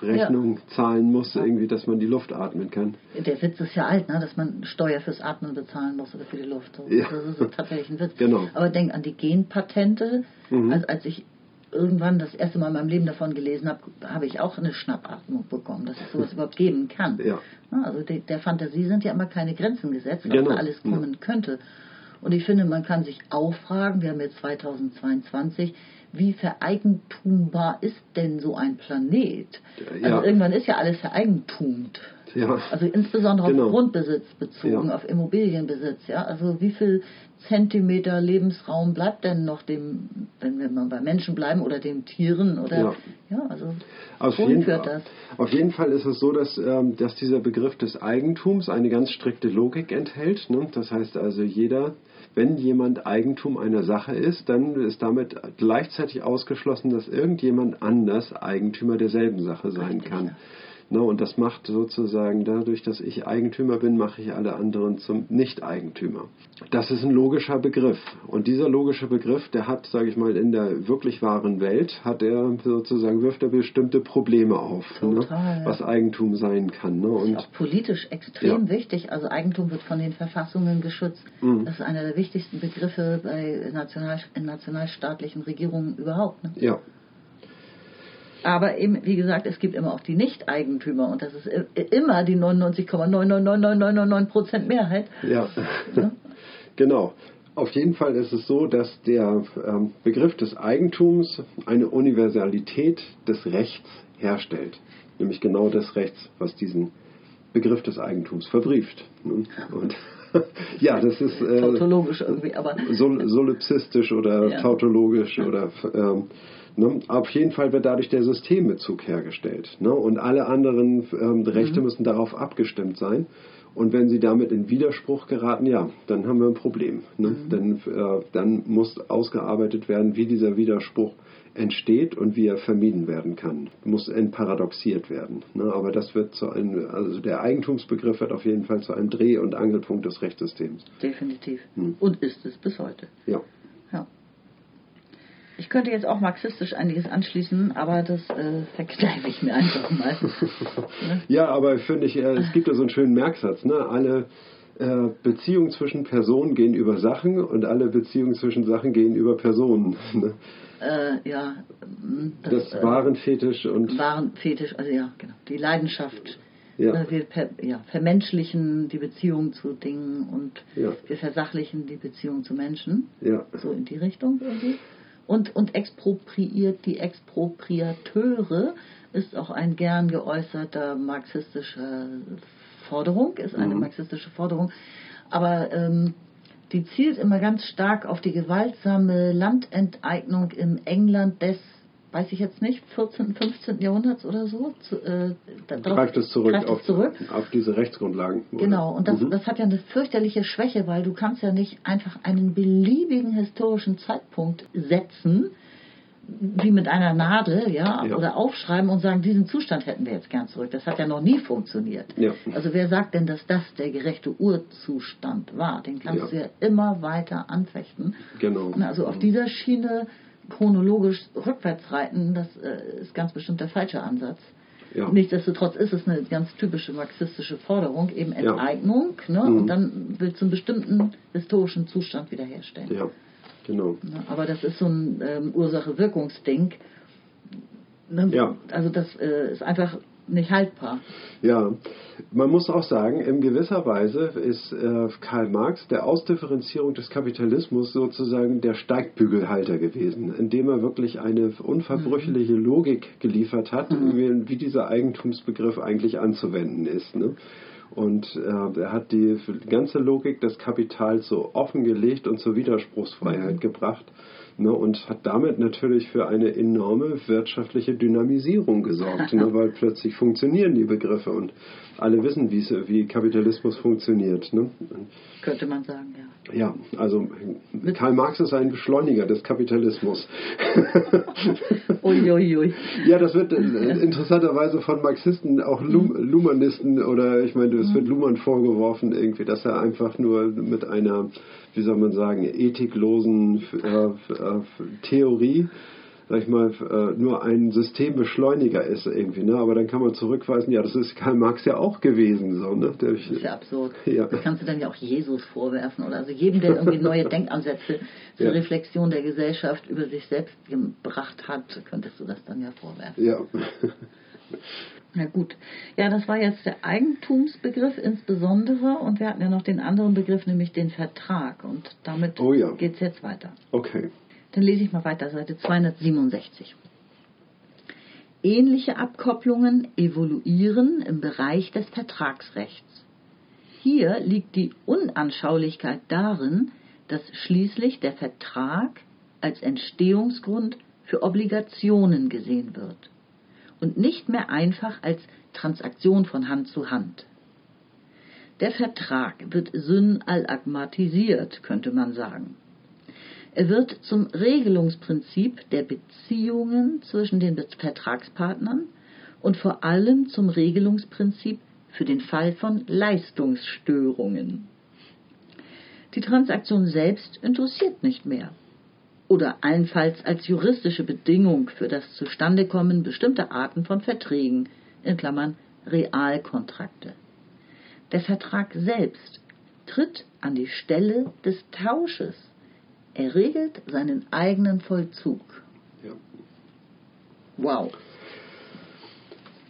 Speaker 3: Rechnung zahlen muss, irgendwie, dass man die Luft atmen kann.
Speaker 2: Der Witz ist ja alt, ne? dass man Steuer fürs Atmen bezahlen muss oder für die Luft. Das,
Speaker 3: Ja.
Speaker 2: das ist tatsächlich ein Witz. [LAUGHS]
Speaker 3: Genau.
Speaker 2: Aber denk an die Genpatente.
Speaker 3: Mhm.
Speaker 2: Also als ich irgendwann das erste Mal in meinem Leben davon gelesen habe, habe ich auch eine Schnappatmung bekommen, dass es sowas [LAUGHS] überhaupt geben kann.
Speaker 3: Ja.
Speaker 2: Na, Also der Fantasie sind ja immer keine Grenzen gesetzt, was
Speaker 3: Genau.
Speaker 2: da alles kommen könnte. Und ich finde, man kann sich auch fragen, wir haben jetzt 2022, wie vereigentumbar ist denn so ein Planet?
Speaker 3: Ja.
Speaker 2: Also irgendwann ist ja alles vereigentumt.
Speaker 3: Ja.
Speaker 2: Also insbesondere
Speaker 3: Genau.
Speaker 2: auf Grundbesitz bezogen,
Speaker 3: Ja.
Speaker 2: auf Immobilienbesitz, ja. Also wie viel Zentimeter Lebensraum bleibt denn noch dem, wenn wir mal bei Menschen bleiben oder den Tieren oder
Speaker 3: Ja.
Speaker 2: ja, also
Speaker 3: Auf jeden,
Speaker 2: führt das?
Speaker 3: auf jeden Fall ist es so, dass, ähm, dass dieser Begriff des Eigentums eine ganz strikte Logik enthält. Ne? Das heißt also, jeder, wenn jemand Eigentum einer Sache ist, dann ist damit gleichzeitig ausgeschlossen, dass irgendjemand anders Eigentümer derselben Sache sein kann. Ne, und das macht sozusagen dadurch, dass ich Eigentümer bin, mache ich alle anderen zum Nicht-Eigentümer. Das ist ein logischer Begriff. Und dieser logische Begriff, der hat, sage ich mal, in der wirklich wahren Welt, hat er sozusagen, wirft er bestimmte Probleme auf,
Speaker 2: Total,
Speaker 3: ne, was Eigentum sein kann. Ne?
Speaker 2: Das ist
Speaker 3: Und
Speaker 2: auch politisch extrem
Speaker 3: Ja.
Speaker 2: wichtig. Also Eigentum wird von den Verfassungen geschützt.
Speaker 3: Mhm.
Speaker 2: Das ist einer der wichtigsten Begriffe bei national, in nationalstaatlichen Regierungen überhaupt. Ne?
Speaker 3: ja,
Speaker 2: Aber eben, wie gesagt, es gibt immer auch die Nicht-Eigentümer und das ist immer die 99,99999 Prozent Mehrheit.
Speaker 3: Ja,
Speaker 2: Ne?
Speaker 3: genau. Auf jeden Fall ist es so, dass der ähm, Begriff des Eigentums eine Universalität des Rechts herstellt. Nämlich genau des Rechts, was diesen Begriff des Eigentums verbrieft. ne? Und ja, das ist äh,
Speaker 2: Tautologisch irgendwie, aber
Speaker 3: sol solipsistisch oder
Speaker 2: Ja.
Speaker 3: tautologisch oder ähm, ne? auf jeden Fall wird dadurch der Systembezug hergestellt. Ne? Und alle anderen ähm, Rechte müssen darauf abgestimmt sein. Und wenn sie damit in Widerspruch geraten, ja, dann haben wir ein Problem. Ne? Dann, äh, dann muss ausgearbeitet werden, wie dieser Widerspruch entsteht und wie er vermieden werden kann. Muss entparadoxiert werden. Ne? Aber das wird zu einem, also der Eigentumsbegriff wird auf jeden Fall zu einem Dreh- und Angelpunkt des Rechtssystems.
Speaker 2: definitiv.
Speaker 3: Hm.
Speaker 2: Und ist es bis heute.
Speaker 3: Ja.
Speaker 2: Ich könnte jetzt auch marxistisch einiges anschließen, aber das äh, verkneife ich mir einfach mal. Ne? [LAUGHS]
Speaker 3: Ja, aber finde ich, äh, es gibt ja so einen schönen Merksatz, ne? Alle, äh, Beziehungen zwischen Personen gehen über Sachen und alle Beziehungen zwischen Sachen gehen über Personen. Ne?
Speaker 2: Äh, ja,
Speaker 3: das, das Warenfetisch und.
Speaker 2: Warenfetisch, also ja, genau. Die Leidenschaft. Ja. Wir per, ja, vermenschlichen die Beziehung zu Dingen und ja. wir versachlichen die Beziehung zu Menschen.
Speaker 3: Ja.
Speaker 2: So in die Richtung irgendwie. Und, und expropriiert die Expropriateure ist auch ein gern geäußerter marxistischer Forderung, ist eine mhm. marxistische Forderung. Aber ähm, die zielt immer ganz stark auf die gewaltsame Landenteignung im England des, weiß ich jetzt nicht, 14., 15. Jahrhunderts oder so. Zu,
Speaker 3: äh, greift es zurück,
Speaker 2: greift
Speaker 3: auf,
Speaker 2: zurück.
Speaker 3: auf diese Rechtsgrundlagen.
Speaker 2: Oder? Genau, und das, mhm. das hat ja eine fürchterliche Schwäche, weil du kannst ja nicht einfach einen beliebigen historischen Zeitpunkt setzen, wie mit einer Nadel, ja, ja, oder aufschreiben und sagen, diesen Zustand hätten wir jetzt gern zurück. Das hat ja noch nie funktioniert.
Speaker 3: Ja.
Speaker 2: Also wer sagt denn, dass das der gerechte Urzustand war? Den kannst ja. du ja immer weiter anfechten.
Speaker 3: Genau.
Speaker 2: Also auf dieser Schiene chronologisch rückwärts reiten, das äh, ist ganz bestimmt der falsche Ansatz. Ja. Nichtsdestotrotz ist es eine ganz typische marxistische Forderung, eben Enteignung, ne? Mhm. und dann will zum bestimmten historischen Zustand wiederherstellen.
Speaker 3: Ja. Genau.
Speaker 2: Aber das ist so ein ähm, Ursache-Wirkungsding. Ne?
Speaker 3: Ja.
Speaker 2: Also das äh, ist einfach nicht haltbar.
Speaker 3: Ja, man muss auch sagen, in gewisser Weise ist äh, Karl Marx der Ausdifferenzierung des Kapitalismus sozusagen der Steigbügelhalter gewesen, indem er wirklich eine unverbrüchliche mhm. Logik geliefert hat, mhm. wie, dieser Eigentumsbegriff eigentlich anzuwenden ist. Ne? Und äh, er hat die ganze Logik des Kapitals so offengelegt und zur Widerspruchsfreiheit mhm. gebracht ne, und hat damit natürlich für eine enorme wirtschaftliche Dynamisierung gesorgt, ne, [LAUGHS] weil plötzlich funktionieren die Begriffe und alle wissen, wie Kapitalismus funktioniert. Ne?
Speaker 2: Könnte man sagen, ja.
Speaker 3: Ja, also Karl Marx ist ein Beschleuniger des Kapitalismus. [LAUGHS]
Speaker 2: Uiuiui. ui.
Speaker 3: Ja, das wird äh, interessanterweise von Marxisten, auch Lum mhm. Luhmannisten oder ich meine, es wird mhm. Luhmann vorgeworfen irgendwie, dass er einfach nur mit einer, wie soll man sagen, ethiklosen äh, äh, Theorie sag ich mal, äh, nur ein Systembeschleuniger ist irgendwie, ne? Aber dann kann man zurückweisen, ja, das ist Karl Marx ja auch gewesen, so, ne?
Speaker 2: Der, das ist ja absurd. Ja. Das kannst du dann ja auch Jesus vorwerfen oder also jedem, der irgendwie neue [LAUGHS] Denkansätze zur ja. Reflexion der Gesellschaft über sich selbst gebracht hat, könntest du das dann ja vorwerfen.
Speaker 3: Ja. [LAUGHS]
Speaker 2: Na gut. Ja, das war jetzt der Eigentumsbegriff insbesondere und wir hatten ja noch den anderen Begriff, nämlich den Vertrag und damit
Speaker 3: oh ja.
Speaker 2: geht es jetzt weiter.
Speaker 3: Okay.
Speaker 2: Dann lese ich mal weiter, Seite 267. Ähnliche Abkopplungen evoluieren im Bereich des Vertragsrechts. Hier liegt die Unanschaulichkeit darin, dass schließlich der Vertrag als Entstehungsgrund für Obligationen gesehen wird und nicht mehr einfach als Transaktion von Hand zu Hand. Der Vertrag wird synalagmatisiert, könnte man sagen. Er wird zum Regelungsprinzip der Beziehungen zwischen den Vertragspartnern und vor allem zum Regelungsprinzip für den Fall von Leistungsstörungen. Die Transaktion selbst interessiert nicht mehr oder allenfalls als juristische Bedingung für das Zustandekommen bestimmter Arten von Verträgen in Klammern Realkontrakte. Der Vertrag selbst tritt an die Stelle des Tausches er regelt seinen eigenen Vollzug.
Speaker 3: Ja.
Speaker 2: Wow.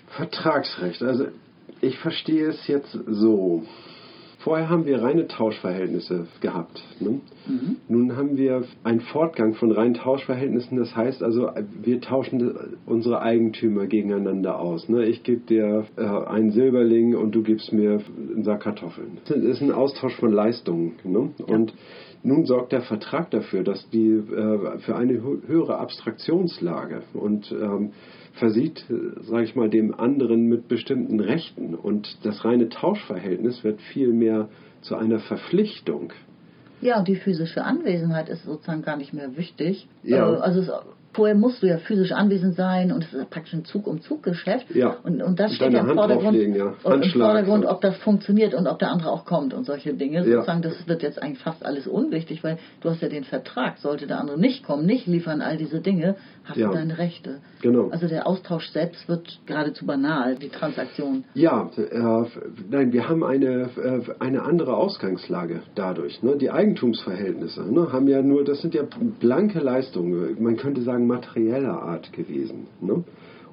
Speaker 3: Vertragsrecht. Also ich verstehe es jetzt so. Vorher haben wir reine Tauschverhältnisse gehabt. Ne? Mhm. Nun haben wir einen Fortgang von reinen Tauschverhältnissen. Das heißt also, wir tauschen unsere Eigentümer gegeneinander aus. Ne? Ich gebe dir äh, einen Silberling und du gibst mir einen Sack Kartoffeln. Das ist ein Austausch von Leistungen. Ne? Ja. Und nun sorgt der Vertrag dafür, dass die äh, für eine höhere Abstraktionslage und ähm, versieht, sage ich mal, dem anderen mit bestimmten Rechten. Und das reine Tauschverhältnis wird vielmehr zu einer Verpflichtung.
Speaker 2: Ja, und die physische Anwesenheit ist sozusagen gar nicht mehr wichtig.
Speaker 3: Ja.
Speaker 2: Äh, also es vorher musst du ja physisch anwesend sein und es ist praktisch ein Zug-um-Zug-Geschäft.
Speaker 3: Ja.
Speaker 2: Und, und das
Speaker 3: Und
Speaker 2: steht ja im
Speaker 3: Hand
Speaker 2: Vordergrund,
Speaker 3: ja.
Speaker 2: im Vordergrund, ob das funktioniert und ob der andere auch kommt und solche Dinge.
Speaker 3: Ja.
Speaker 2: Sozusagen, das wird jetzt eigentlich fast alles unwichtig, weil du hast ja den Vertrag. Sollte der andere nicht kommen, nicht liefern, all diese Dinge, hast
Speaker 3: Ja.
Speaker 2: du deine Rechte.
Speaker 3: Genau.
Speaker 2: Also der Austausch selbst wird geradezu banal, die Transaktion.
Speaker 3: Ja, äh, nein, wir haben eine, äh, eine andere Ausgangslage dadurch. Ne? Die Eigentumsverhältnisse ne, haben ja nur, das sind ja blanke Leistungen, man könnte sagen materieller Art gewesen. Ne?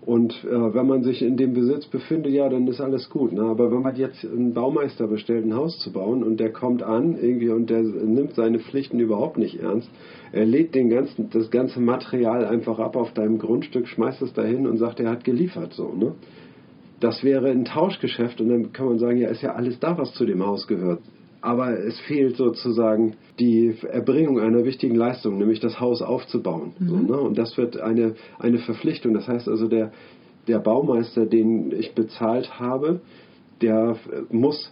Speaker 3: Und äh, wenn man sich in dem Besitz befindet, ja, dann ist alles gut. Ne? Aber wenn man jetzt einen Baumeister bestellt, ein Haus zu bauen und der kommt an irgendwie und der nimmt seine Pflichten überhaupt nicht ernst, er lädt den ganzen, das ganze Material einfach ab auf deinem Grundstück, schmeißt es dahin und sagt, er hat geliefert. So, ne? Das wäre ein Tauschgeschäft und dann kann man sagen, ja, ist ja alles da, was zu dem Haus gehört. Aber es fehlt sozusagen die Erbringung einer wichtigen Leistung, nämlich das Haus aufzubauen. So, ne? Und das wird eine, eine Verpflichtung. Das heißt also, der, der Baumeister, den ich bezahlt habe, der muss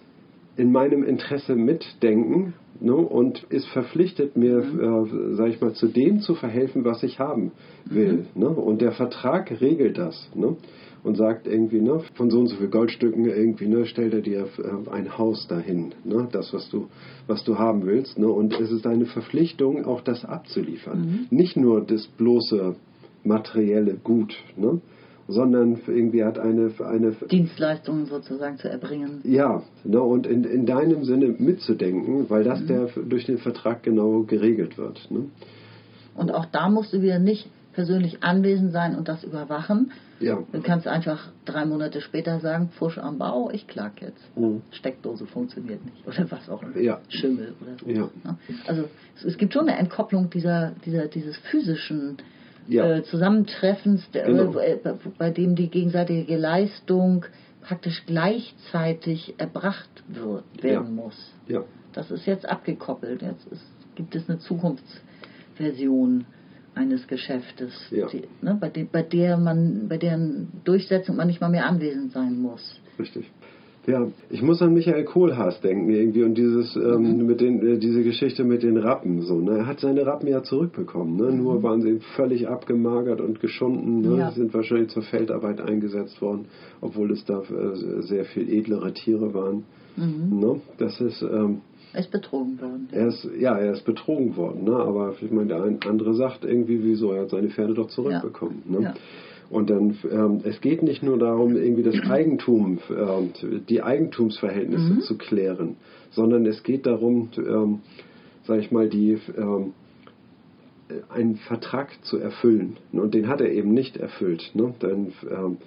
Speaker 3: in meinem Interesse mitdenken ne, und ist verpflichtet, mir, äh, sag ich mal, zu dem zu verhelfen, was ich haben will. Ne? Und der Vertrag regelt das. Ne? Und sagt irgendwie, ne, von so und so viel Goldstücken irgendwie, ne, stellt er dir äh, ein Haus dahin, ne, das, was du, was du haben willst. Ne? Und es ist eine Verpflichtung, auch das abzuliefern. Nicht nur das bloße materielle Gut, ne? sondern irgendwie hat eine, eine
Speaker 2: Dienstleistungen sozusagen zu erbringen.
Speaker 3: ja, ne, und in, in deinem Sinne mitzudenken, weil
Speaker 2: Mhm.
Speaker 3: das der durch den Vertrag genau geregelt wird. Ne?
Speaker 2: Und auch da musst du wieder nicht persönlich anwesend sein und das überwachen.
Speaker 3: Ja.
Speaker 2: Du kannst einfach drei Monate später sagen, Fusch am Bau, ich klag jetzt.
Speaker 3: Mhm.
Speaker 2: Steckdose funktioniert nicht. Oder was auch immer.
Speaker 3: Ja.
Speaker 2: Schimmel oder so.
Speaker 3: Ja.
Speaker 2: Ne? Also es, es gibt schon eine Entkopplung dieser, dieser, dieses physischen äh, Zusammentreffens, der,
Speaker 3: Genau.
Speaker 2: äh, bei, bei dem die gegenseitige Leistung praktisch gleichzeitig erbracht wird, werden muss.
Speaker 3: Ja,
Speaker 2: Das ist jetzt abgekoppelt. Jetzt ist, gibt es eine Zukunftsversion eines Geschäftes,
Speaker 3: Ja.
Speaker 2: die, ne, bei, de, bei der man, bei deren Durchsetzung man nicht mal mehr anwesend sein muss.
Speaker 3: richtig. Ja, ich muss an Michael Kohlhaas denken irgendwie und dieses
Speaker 2: Mhm.
Speaker 3: ähm, mit den äh, diese Geschichte mit den Rappen so. Ne? Er hat seine Rappen ja zurückbekommen. Ne? Nur waren sie völlig abgemagert und geschunden. Ne?
Speaker 2: Mhm. Ja.
Speaker 3: Sie sind wahrscheinlich zur Feldarbeit eingesetzt worden, obwohl es da äh, sehr viel edlere Tiere waren.
Speaker 2: Mhm.
Speaker 3: Ne? Das ist ähm,
Speaker 2: Er ist betrogen worden.
Speaker 3: Er ist, ja, er ist betrogen worden, ne? aber ich meine, der ein- andere sagt irgendwie, wieso, er hat seine Pferde doch zurückbekommen. Ne?
Speaker 2: Ja.
Speaker 3: Und dann, ähm, es geht nicht nur darum, irgendwie das Eigentum, ähm, die Eigentumsverhältnisse
Speaker 2: Mhm.
Speaker 3: zu klären, sondern es geht darum, ähm, sage ich mal, die, ähm, einen Vertrag zu erfüllen. Ne? Und den hat er eben nicht erfüllt. Ne? Dann, ähm,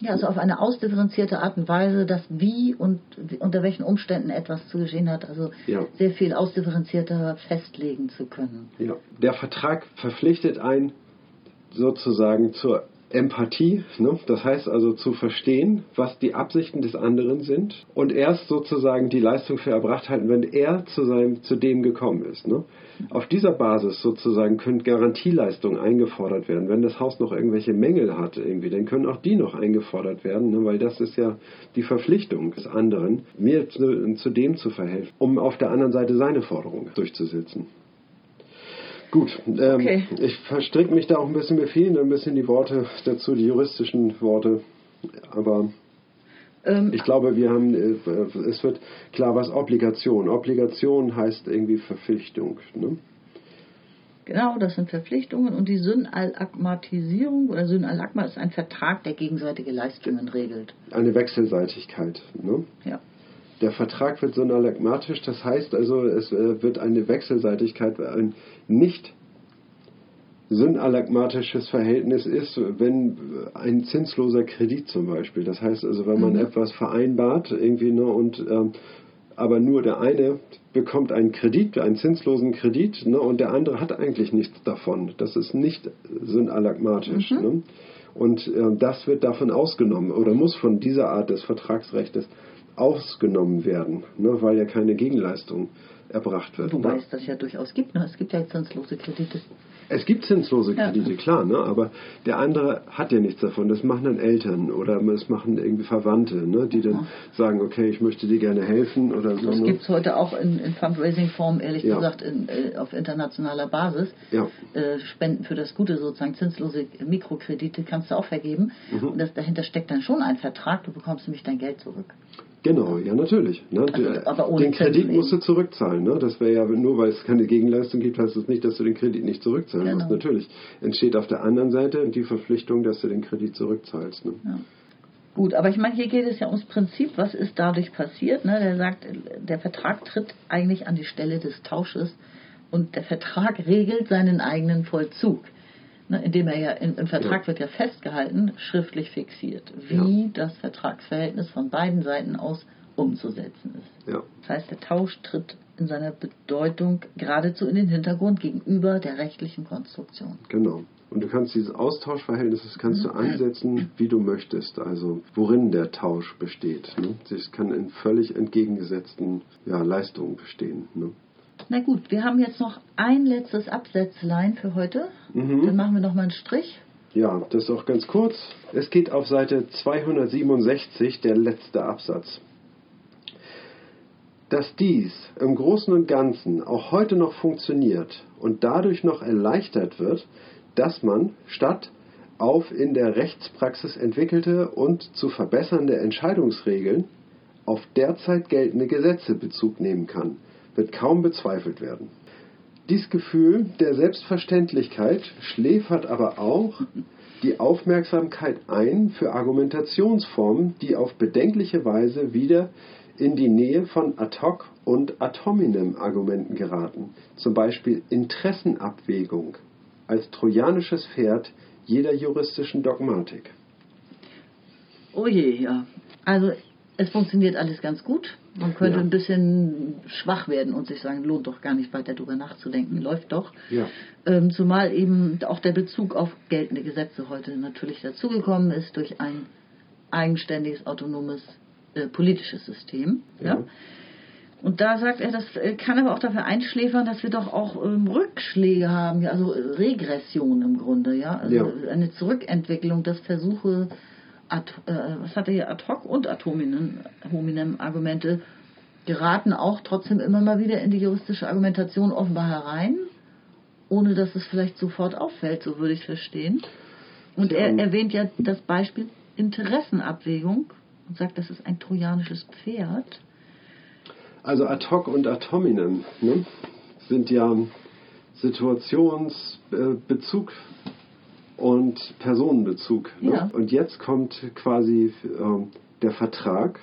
Speaker 2: Ja, also auf eine ausdifferenzierte Art und Weise, dass wie und unter welchen Umständen etwas zu geschehen hat, also
Speaker 3: Ja.
Speaker 2: sehr viel ausdifferenzierter festlegen zu können.
Speaker 3: Ja, der Vertrag verpflichtet einen sozusagen zur Empathie, ne? das heißt also zu verstehen, was die Absichten des anderen sind und erst sozusagen die Leistung für erbracht halten, wenn er zu, seinem, zu dem gekommen ist. Ne? Auf dieser Basis sozusagen können Garantieleistungen eingefordert werden. Wenn das Haus noch irgendwelche Mängel hat, irgendwie, dann können auch die noch eingefordert werden, ne? weil das ist ja die Verpflichtung des anderen, mir zu, zu dem zu verhelfen, um auf der anderen Seite seine Forderung durchzusetzen. Gut, ähm,
Speaker 2: Okay.
Speaker 3: ich verstricke mich da auch ein bisschen, mir fehlen ein bisschen die Worte dazu, die juristischen Worte. Aber
Speaker 2: Ähm,
Speaker 3: ich glaube, wir haben, äh, es wird klar, was Obligation. Obligation heißt irgendwie Verpflichtung. Ne?
Speaker 2: Genau, das sind Verpflichtungen und die Synalagmatisierung oder Synalagma ist ein Vertrag, der gegenseitige Leistungen regelt.
Speaker 3: Eine Wechselseitigkeit. Ne?
Speaker 2: Ja.
Speaker 3: Der Vertrag wird synalagmatisch, das heißt also, es äh, wird eine Wechselseitigkeit, ein nicht synalagmatisches Verhältnis ist, wenn ein zinsloser Kredit zum Beispiel. Das heißt also, wenn man etwas vereinbart irgendwie ne, und ähm, aber nur der eine bekommt einen Kredit, einen zinslosen Kredit, ne, und der andere hat eigentlich nichts davon. Das ist nicht synalagmatisch. Ne? Und ähm, das wird davon ausgenommen oder muss von dieser Art des Vertragsrechts ausgenommen werden, ne, weil ja keine Gegenleistung erbracht wird.
Speaker 2: Wobei
Speaker 3: ne?
Speaker 2: es das ja durchaus gibt. Ne? Es gibt ja zinslose Kredite.
Speaker 3: Es gibt zinslose Kredite, ja. klar, ne? aber der andere hat ja nichts davon. Das machen dann Eltern oder es machen irgendwie Verwandte, ne? die dann ja. sagen, okay, ich möchte dir gerne helfen oder so.
Speaker 2: Das ne? gibt es heute auch in, in Fundraising-Form, ehrlich ja. gesagt, in, äh, auf internationaler Basis. Äh, Spenden für das Gute sozusagen, zinslose Mikrokredite kannst du auch vergeben. Mhm. Und das, dahinter steckt dann schon ein Vertrag, du bekommst nämlich dein Geld zurück.
Speaker 3: Genau, ja natürlich. Ne? Also, den Kredit musst du zurückzahlen. Ne? Das wäre ja nur, weil es keine Gegenleistung gibt, heißt es das nicht, dass du den Kredit nicht zurückzahlen genau. musst. Natürlich entsteht auf der anderen Seite die Verpflichtung, dass du den Kredit zurückzahlst. Ne?
Speaker 2: Ja. Gut, aber ich meine, hier geht es ja ums Prinzip, was ist dadurch passiert. Ne? Der sagt, der Vertrag tritt eigentlich an die Stelle des Tausches und der Vertrag regelt seinen eigenen Vollzug. Ne, indem er ja im, Vertrag ja. wird ja festgehalten, schriftlich fixiert, wie ja. das Vertragsverhältnis von beiden Seiten aus umzusetzen ist. Ja. Das heißt, der Tausch tritt in seiner Bedeutung geradezu in den Hintergrund gegenüber der rechtlichen Konstruktion.
Speaker 3: Genau. Und du kannst dieses Austauschverhältnis, das kannst du mhm. ansetzen, wie du möchtest. Also worin der Tausch besteht. Ne? Das kann in völlig entgegengesetzten ja, Leistungen bestehen. Ne?
Speaker 2: Na gut, wir haben jetzt noch ein letztes Absätzlein für heute. Mhm. Dann machen wir noch mal einen Strich.
Speaker 3: Ja, das ist auch ganz kurz. Es geht auf Seite 267, der letzte Absatz. Dass dies im Großen und Ganzen auch heute noch funktioniert und dadurch noch erleichtert wird, dass man statt auf in der Rechtspraxis entwickelte und zu verbessernde Entscheidungsregeln auf derzeit geltende Gesetze Bezug nehmen kann – wird kaum bezweifelt werden. Dies Gefühl der Selbstverständlichkeit schläfert aber auch die Aufmerksamkeit ein für Argumentationsformen, die auf bedenkliche Weise wieder in die Nähe von ad hoc und ad hominem Argumenten geraten, zum Beispiel Interessenabwägung als trojanisches Pferd jeder juristischen Dogmatik.
Speaker 2: Oh je, ja. Also es funktioniert alles ganz gut. Man könnte ja. ein bisschen schwach werden und sich sagen, lohnt doch gar nicht weiter darüber nachzudenken, läuft doch. Ja. Ähm, zumal eben auch der Bezug auf geltende Gesetze heute natürlich dazugekommen ist durch ein eigenständiges, autonomes äh, politisches System. Ja. ja. Und da sagt er, das äh, kann aber auch dafür einschläfern, dass wir doch auch ähm, Rückschläge haben, also Regression im Grunde, ja, also eine Zurückentwicklung, dass Versuche Ad, äh, was hatte hier ad hoc und ad hominem Argumente geraten auch trotzdem immer mal wieder in die juristische Argumentation offenbar herein, ohne dass es vielleicht sofort auffällt, so würde ich verstehen. Und er erwähnt ja das Beispiel Interessenabwägung und sagt, das ist ein trojanisches Pferd.
Speaker 3: Also ad hoc und ad hominem ne, sind ja Situationsbezug und Personenbezug. Ne? Ja. Und jetzt kommt quasi äh, der Vertrag.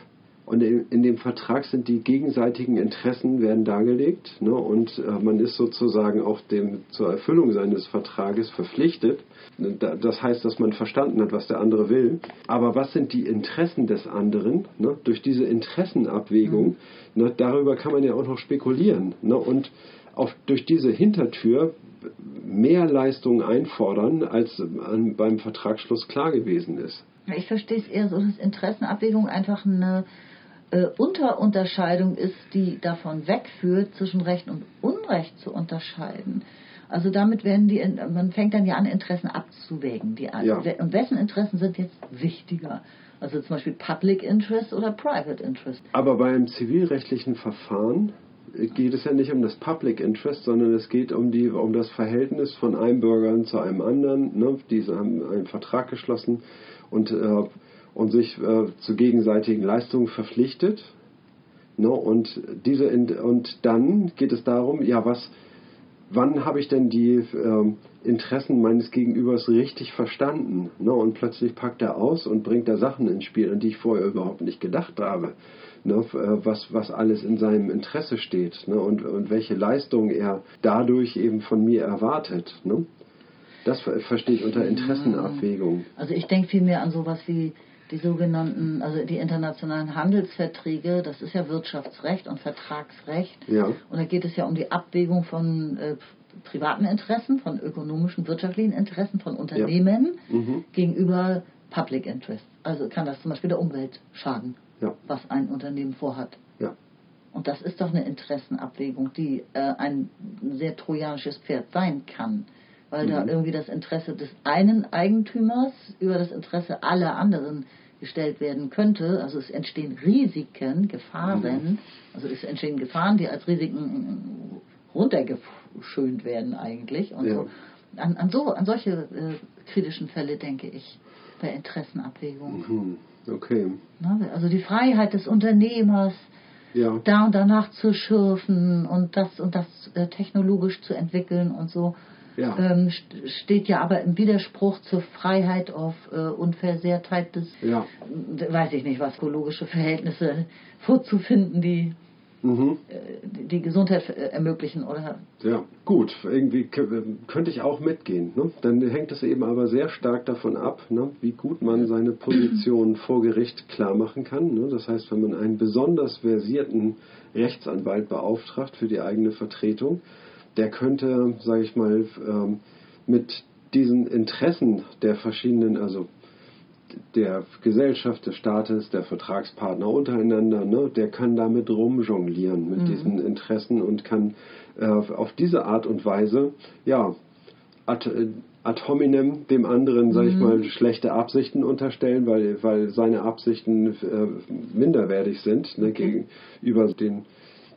Speaker 3: Und in, in, dem Vertrag sind die gegenseitigen Interessen werden dargelegt. Ne? Und äh, man ist sozusagen auch dem, zur Erfüllung seines Vertrages verpflichtet. Das heißt, dass man verstanden hat, was der andere will. Aber was sind die Interessen des anderen? Ne? Durch diese Interessenabwägung, mhm. ne, darüber kann man ja auch noch spekulieren. Ne? Und auf, durch diese Hintertür mehr Leistungen einfordern, als beim Vertragsschluss klar gewesen ist.
Speaker 2: Ich verstehe es eher so, dass Interessenabwägung einfach eine äh, Unterunterscheidung ist, die davon wegführt, zwischen Recht und Unrecht zu unterscheiden. Also damit werden die, man fängt dann ja an, Interessen abzuwägen. Die, ja. Und wessen Interessen sind jetzt wichtiger? Also zum Beispiel Public Interest oder Private Interest.
Speaker 3: Aber beim zivilrechtlichen Verfahren geht es ja nicht um das Public Interest, sondern es geht um, die, um das Verhältnis von einem Bürger zu einem anderen. Ne? Diese haben einen Vertrag geschlossen und, äh, und sich äh, zu gegenseitigen Leistungen verpflichtet. Ne? Und, diese, und dann geht es darum, ja, was, wann habe ich denn die äh, Interessen meines Gegenübers richtig verstanden? Ne? Und plötzlich packt er aus und bringt da Sachen ins Spiel, an die ich vorher überhaupt nicht gedacht habe ne, äh, was, was alles in seinem Interesse steht ne, und, und welche Leistung er dadurch eben von mir erwartet. Ne. Das verstehe ich unter Interessenabwägung.
Speaker 2: Also ich denke vielmehr an sowas wie die sogenannten, also die internationalen Handelsverträge, das ist ja Wirtschaftsrecht und Vertragsrecht. Ja. Und da geht es ja um die Abwägung von äh, privaten Interessen, von ökonomischen, wirtschaftlichen Interessen von Unternehmen ja. mhm. gegenüber Public Interest. Also kann das zum Beispiel der Umwelt schaden ja. was ein Unternehmen vorhat. Ja. Und das ist doch eine Interessenabwägung, die äh, ein sehr trojanisches Pferd sein kann, weil da irgendwie das Interesse des einen Eigentümers über das Interesse aller anderen gestellt werden könnte. Also es entstehen Risiken, Gefahren, also es entstehen Gefahren, die als Risiken runtergeschönt werden eigentlich. Und
Speaker 3: Ja.
Speaker 2: so. An, an, so, an solche äh, kritischen Fälle denke ich bei Interessenabwägung.
Speaker 3: Hm, okay.
Speaker 2: Ne? Also die Freiheit des Unternehmers,
Speaker 3: Ja.
Speaker 2: da und danach zu schürfen und das und das äh, technologisch zu entwickeln und so,
Speaker 3: Ja.
Speaker 2: ähm, st- steht ja aber im Widerspruch zur Freiheit auf äh, Unversehrtheit des,
Speaker 3: Ja.
Speaker 2: weiß ich nicht was, ökologische Verhältnisse vorzufinden, die
Speaker 3: Mhm.
Speaker 2: äh, die Gesundheit äh, ermöglichen oder
Speaker 3: Ja, gut, irgendwie k- könnte ich auch mitgehen. Ne? Dann hängt es eben aber sehr stark davon ab, ne? wie gut man seine Position vor Gericht klar machen kann. Ne? Das heißt, wenn man einen besonders versierten Rechtsanwalt beauftragt für die eigene Vertretung, der könnte, sage ich mal, ähm, mit diesen Interessen der verschiedenen, also der Gesellschaft, des Staates, der Vertragspartner untereinander, ne, der kann damit rumjonglieren mit diesen Interessen und kann äh, auf diese Art und Weise, ja, ad, äh, ad hominem dem anderen, sag ich mal, schlechte Absichten unterstellen, weil, weil seine Absichten äh, minderwertig sind ne, gegenüber den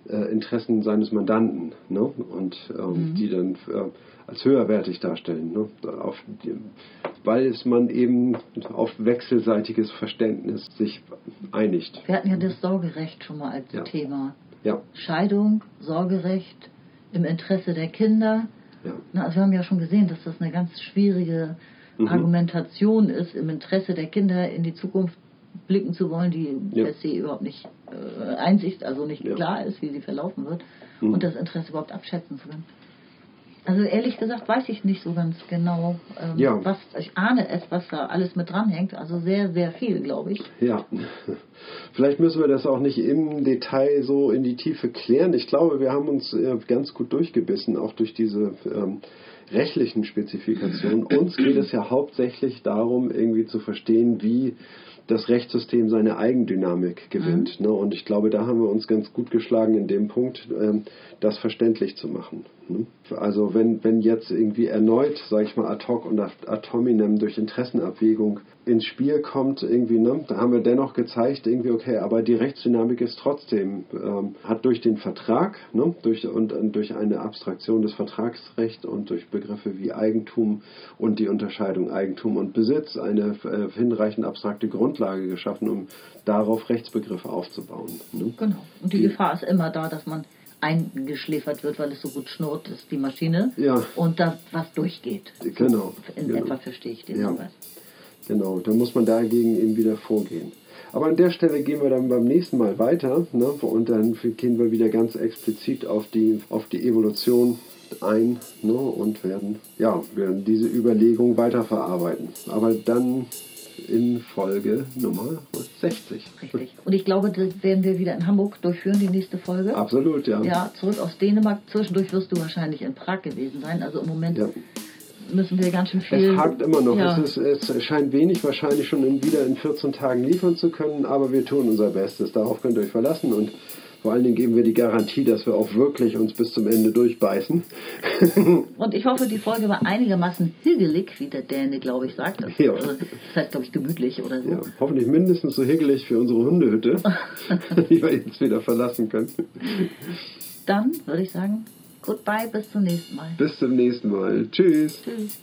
Speaker 3: äh, Interessen seines Mandanten ne, und ähm, die dann äh, als höherwertig darstellen, ne, auf weil es man eben auf wechselseitiges Verständnis sich einigt.
Speaker 2: wir hatten ja das Sorgerecht schon mal als
Speaker 3: Ja.
Speaker 2: Thema.
Speaker 3: Ja,
Speaker 2: Scheidung, Sorgerecht im Interesse der Kinder.
Speaker 3: ja,
Speaker 2: Na, also wir haben ja schon gesehen, dass das eine ganz schwierige
Speaker 3: Mhm.
Speaker 2: Argumentation ist, im Interesse der Kinder in die Zukunft blicken zu wollen, die
Speaker 3: Ja.
Speaker 2: per se überhaupt nicht äh, Einsicht, also nicht
Speaker 3: Ja.
Speaker 2: klar ist, wie sie verlaufen wird
Speaker 3: Mhm.
Speaker 2: und das Interesse überhaupt abschätzen zu können. Also ehrlich gesagt weiß ich nicht so ganz genau, ähm,
Speaker 3: Ja.
Speaker 2: was ich ahne es, was da alles mit dranhängt. Also sehr, sehr viel, glaube ich.
Speaker 3: Ja, [LAUGHS] vielleicht müssen wir das auch nicht im Detail so in die Tiefe klären. Ich glaube, wir haben uns äh, ganz gut durchgebissen, auch durch diese ähm, rechtlichen Spezifikationen. [CLEARS THROAT] Uns geht es ja hauptsächlich darum, irgendwie zu verstehen, wie das Rechtssystem seine Eigendynamik gewinnt. Ne? Und ich glaube, da haben wir uns ganz gut geschlagen in dem Punkt, ähm, das verständlich zu machen. Ne? Also wenn, wenn jetzt irgendwie erneut, sage ich mal, ad hoc und ad hominem durch Interessenabwägung ins Spiel kommt, irgendwie, ne, da haben wir dennoch gezeigt, irgendwie, okay, aber die Rechtsdynamik ist trotzdem, ähm, hat durch den Vertrag ne, durch, und, und durch eine Abstraktion des Vertragsrechts und durch Begriffe wie Eigentum und die Unterscheidung Eigentum und Besitz eine äh, hinreichend abstrakte Grundlage geschaffen, um darauf Rechtsbegriffe aufzubauen. Ne?
Speaker 2: Genau. Und die,
Speaker 3: Die-
Speaker 2: Gefahr ist immer da, dass man eingeschläfert wird, weil es so gut schnurrt, ist die Maschine.
Speaker 3: Ja.
Speaker 2: Und da was durchgeht.
Speaker 3: Genau.
Speaker 2: In
Speaker 3: genau.
Speaker 2: etwa verstehe ich den
Speaker 3: Ja.
Speaker 2: Hinweis.
Speaker 3: Genau, da muss man dagegen eben wieder vorgehen. Aber an der Stelle gehen wir dann beim nächsten Mal weiter ne? und dann gehen wir wieder ganz explizit auf die, auf die Evolution ein ne? und werden, ja, werden diese Überlegung weiterverarbeiten. Aber dann in Folge Nummer 60.
Speaker 2: Richtig. Und ich glaube, das werden wir wieder in Hamburg durchführen, die nächste Folge.
Speaker 3: Absolut, ja.
Speaker 2: Ja, zurück aus Dänemark. Zwischendurch wirst du wahrscheinlich in Prag gewesen sein. Also im Moment
Speaker 3: Ja.
Speaker 2: müssen wir ganz schön viel.
Speaker 3: Es hakt immer noch.
Speaker 2: Ja.
Speaker 3: Es, ist, es scheint wenig wahrscheinlich schon in, wieder in 14 Tagen liefern zu können, aber wir tun unser Bestes. Darauf könnt ihr euch verlassen und vor allen Dingen geben wir die Garantie, dass wir auch wirklich uns bis zum Ende durchbeißen. [LAUGHS]
Speaker 2: Und ich hoffe, die Folge war einigermaßen hügelig, wie der Däne, glaube ich, sagt. Das,
Speaker 3: Ja.
Speaker 2: also, das heißt, glaube ich, gemütlich oder so.
Speaker 3: ja, hoffentlich mindestens so higgelig für unsere Hundehütte, [LAUGHS] die wir jetzt wieder verlassen können.
Speaker 2: Dann würde ich sagen, goodbye, bis zum nächsten Mal.
Speaker 3: Bis zum nächsten Mal. Tschüss.
Speaker 2: Tschüss.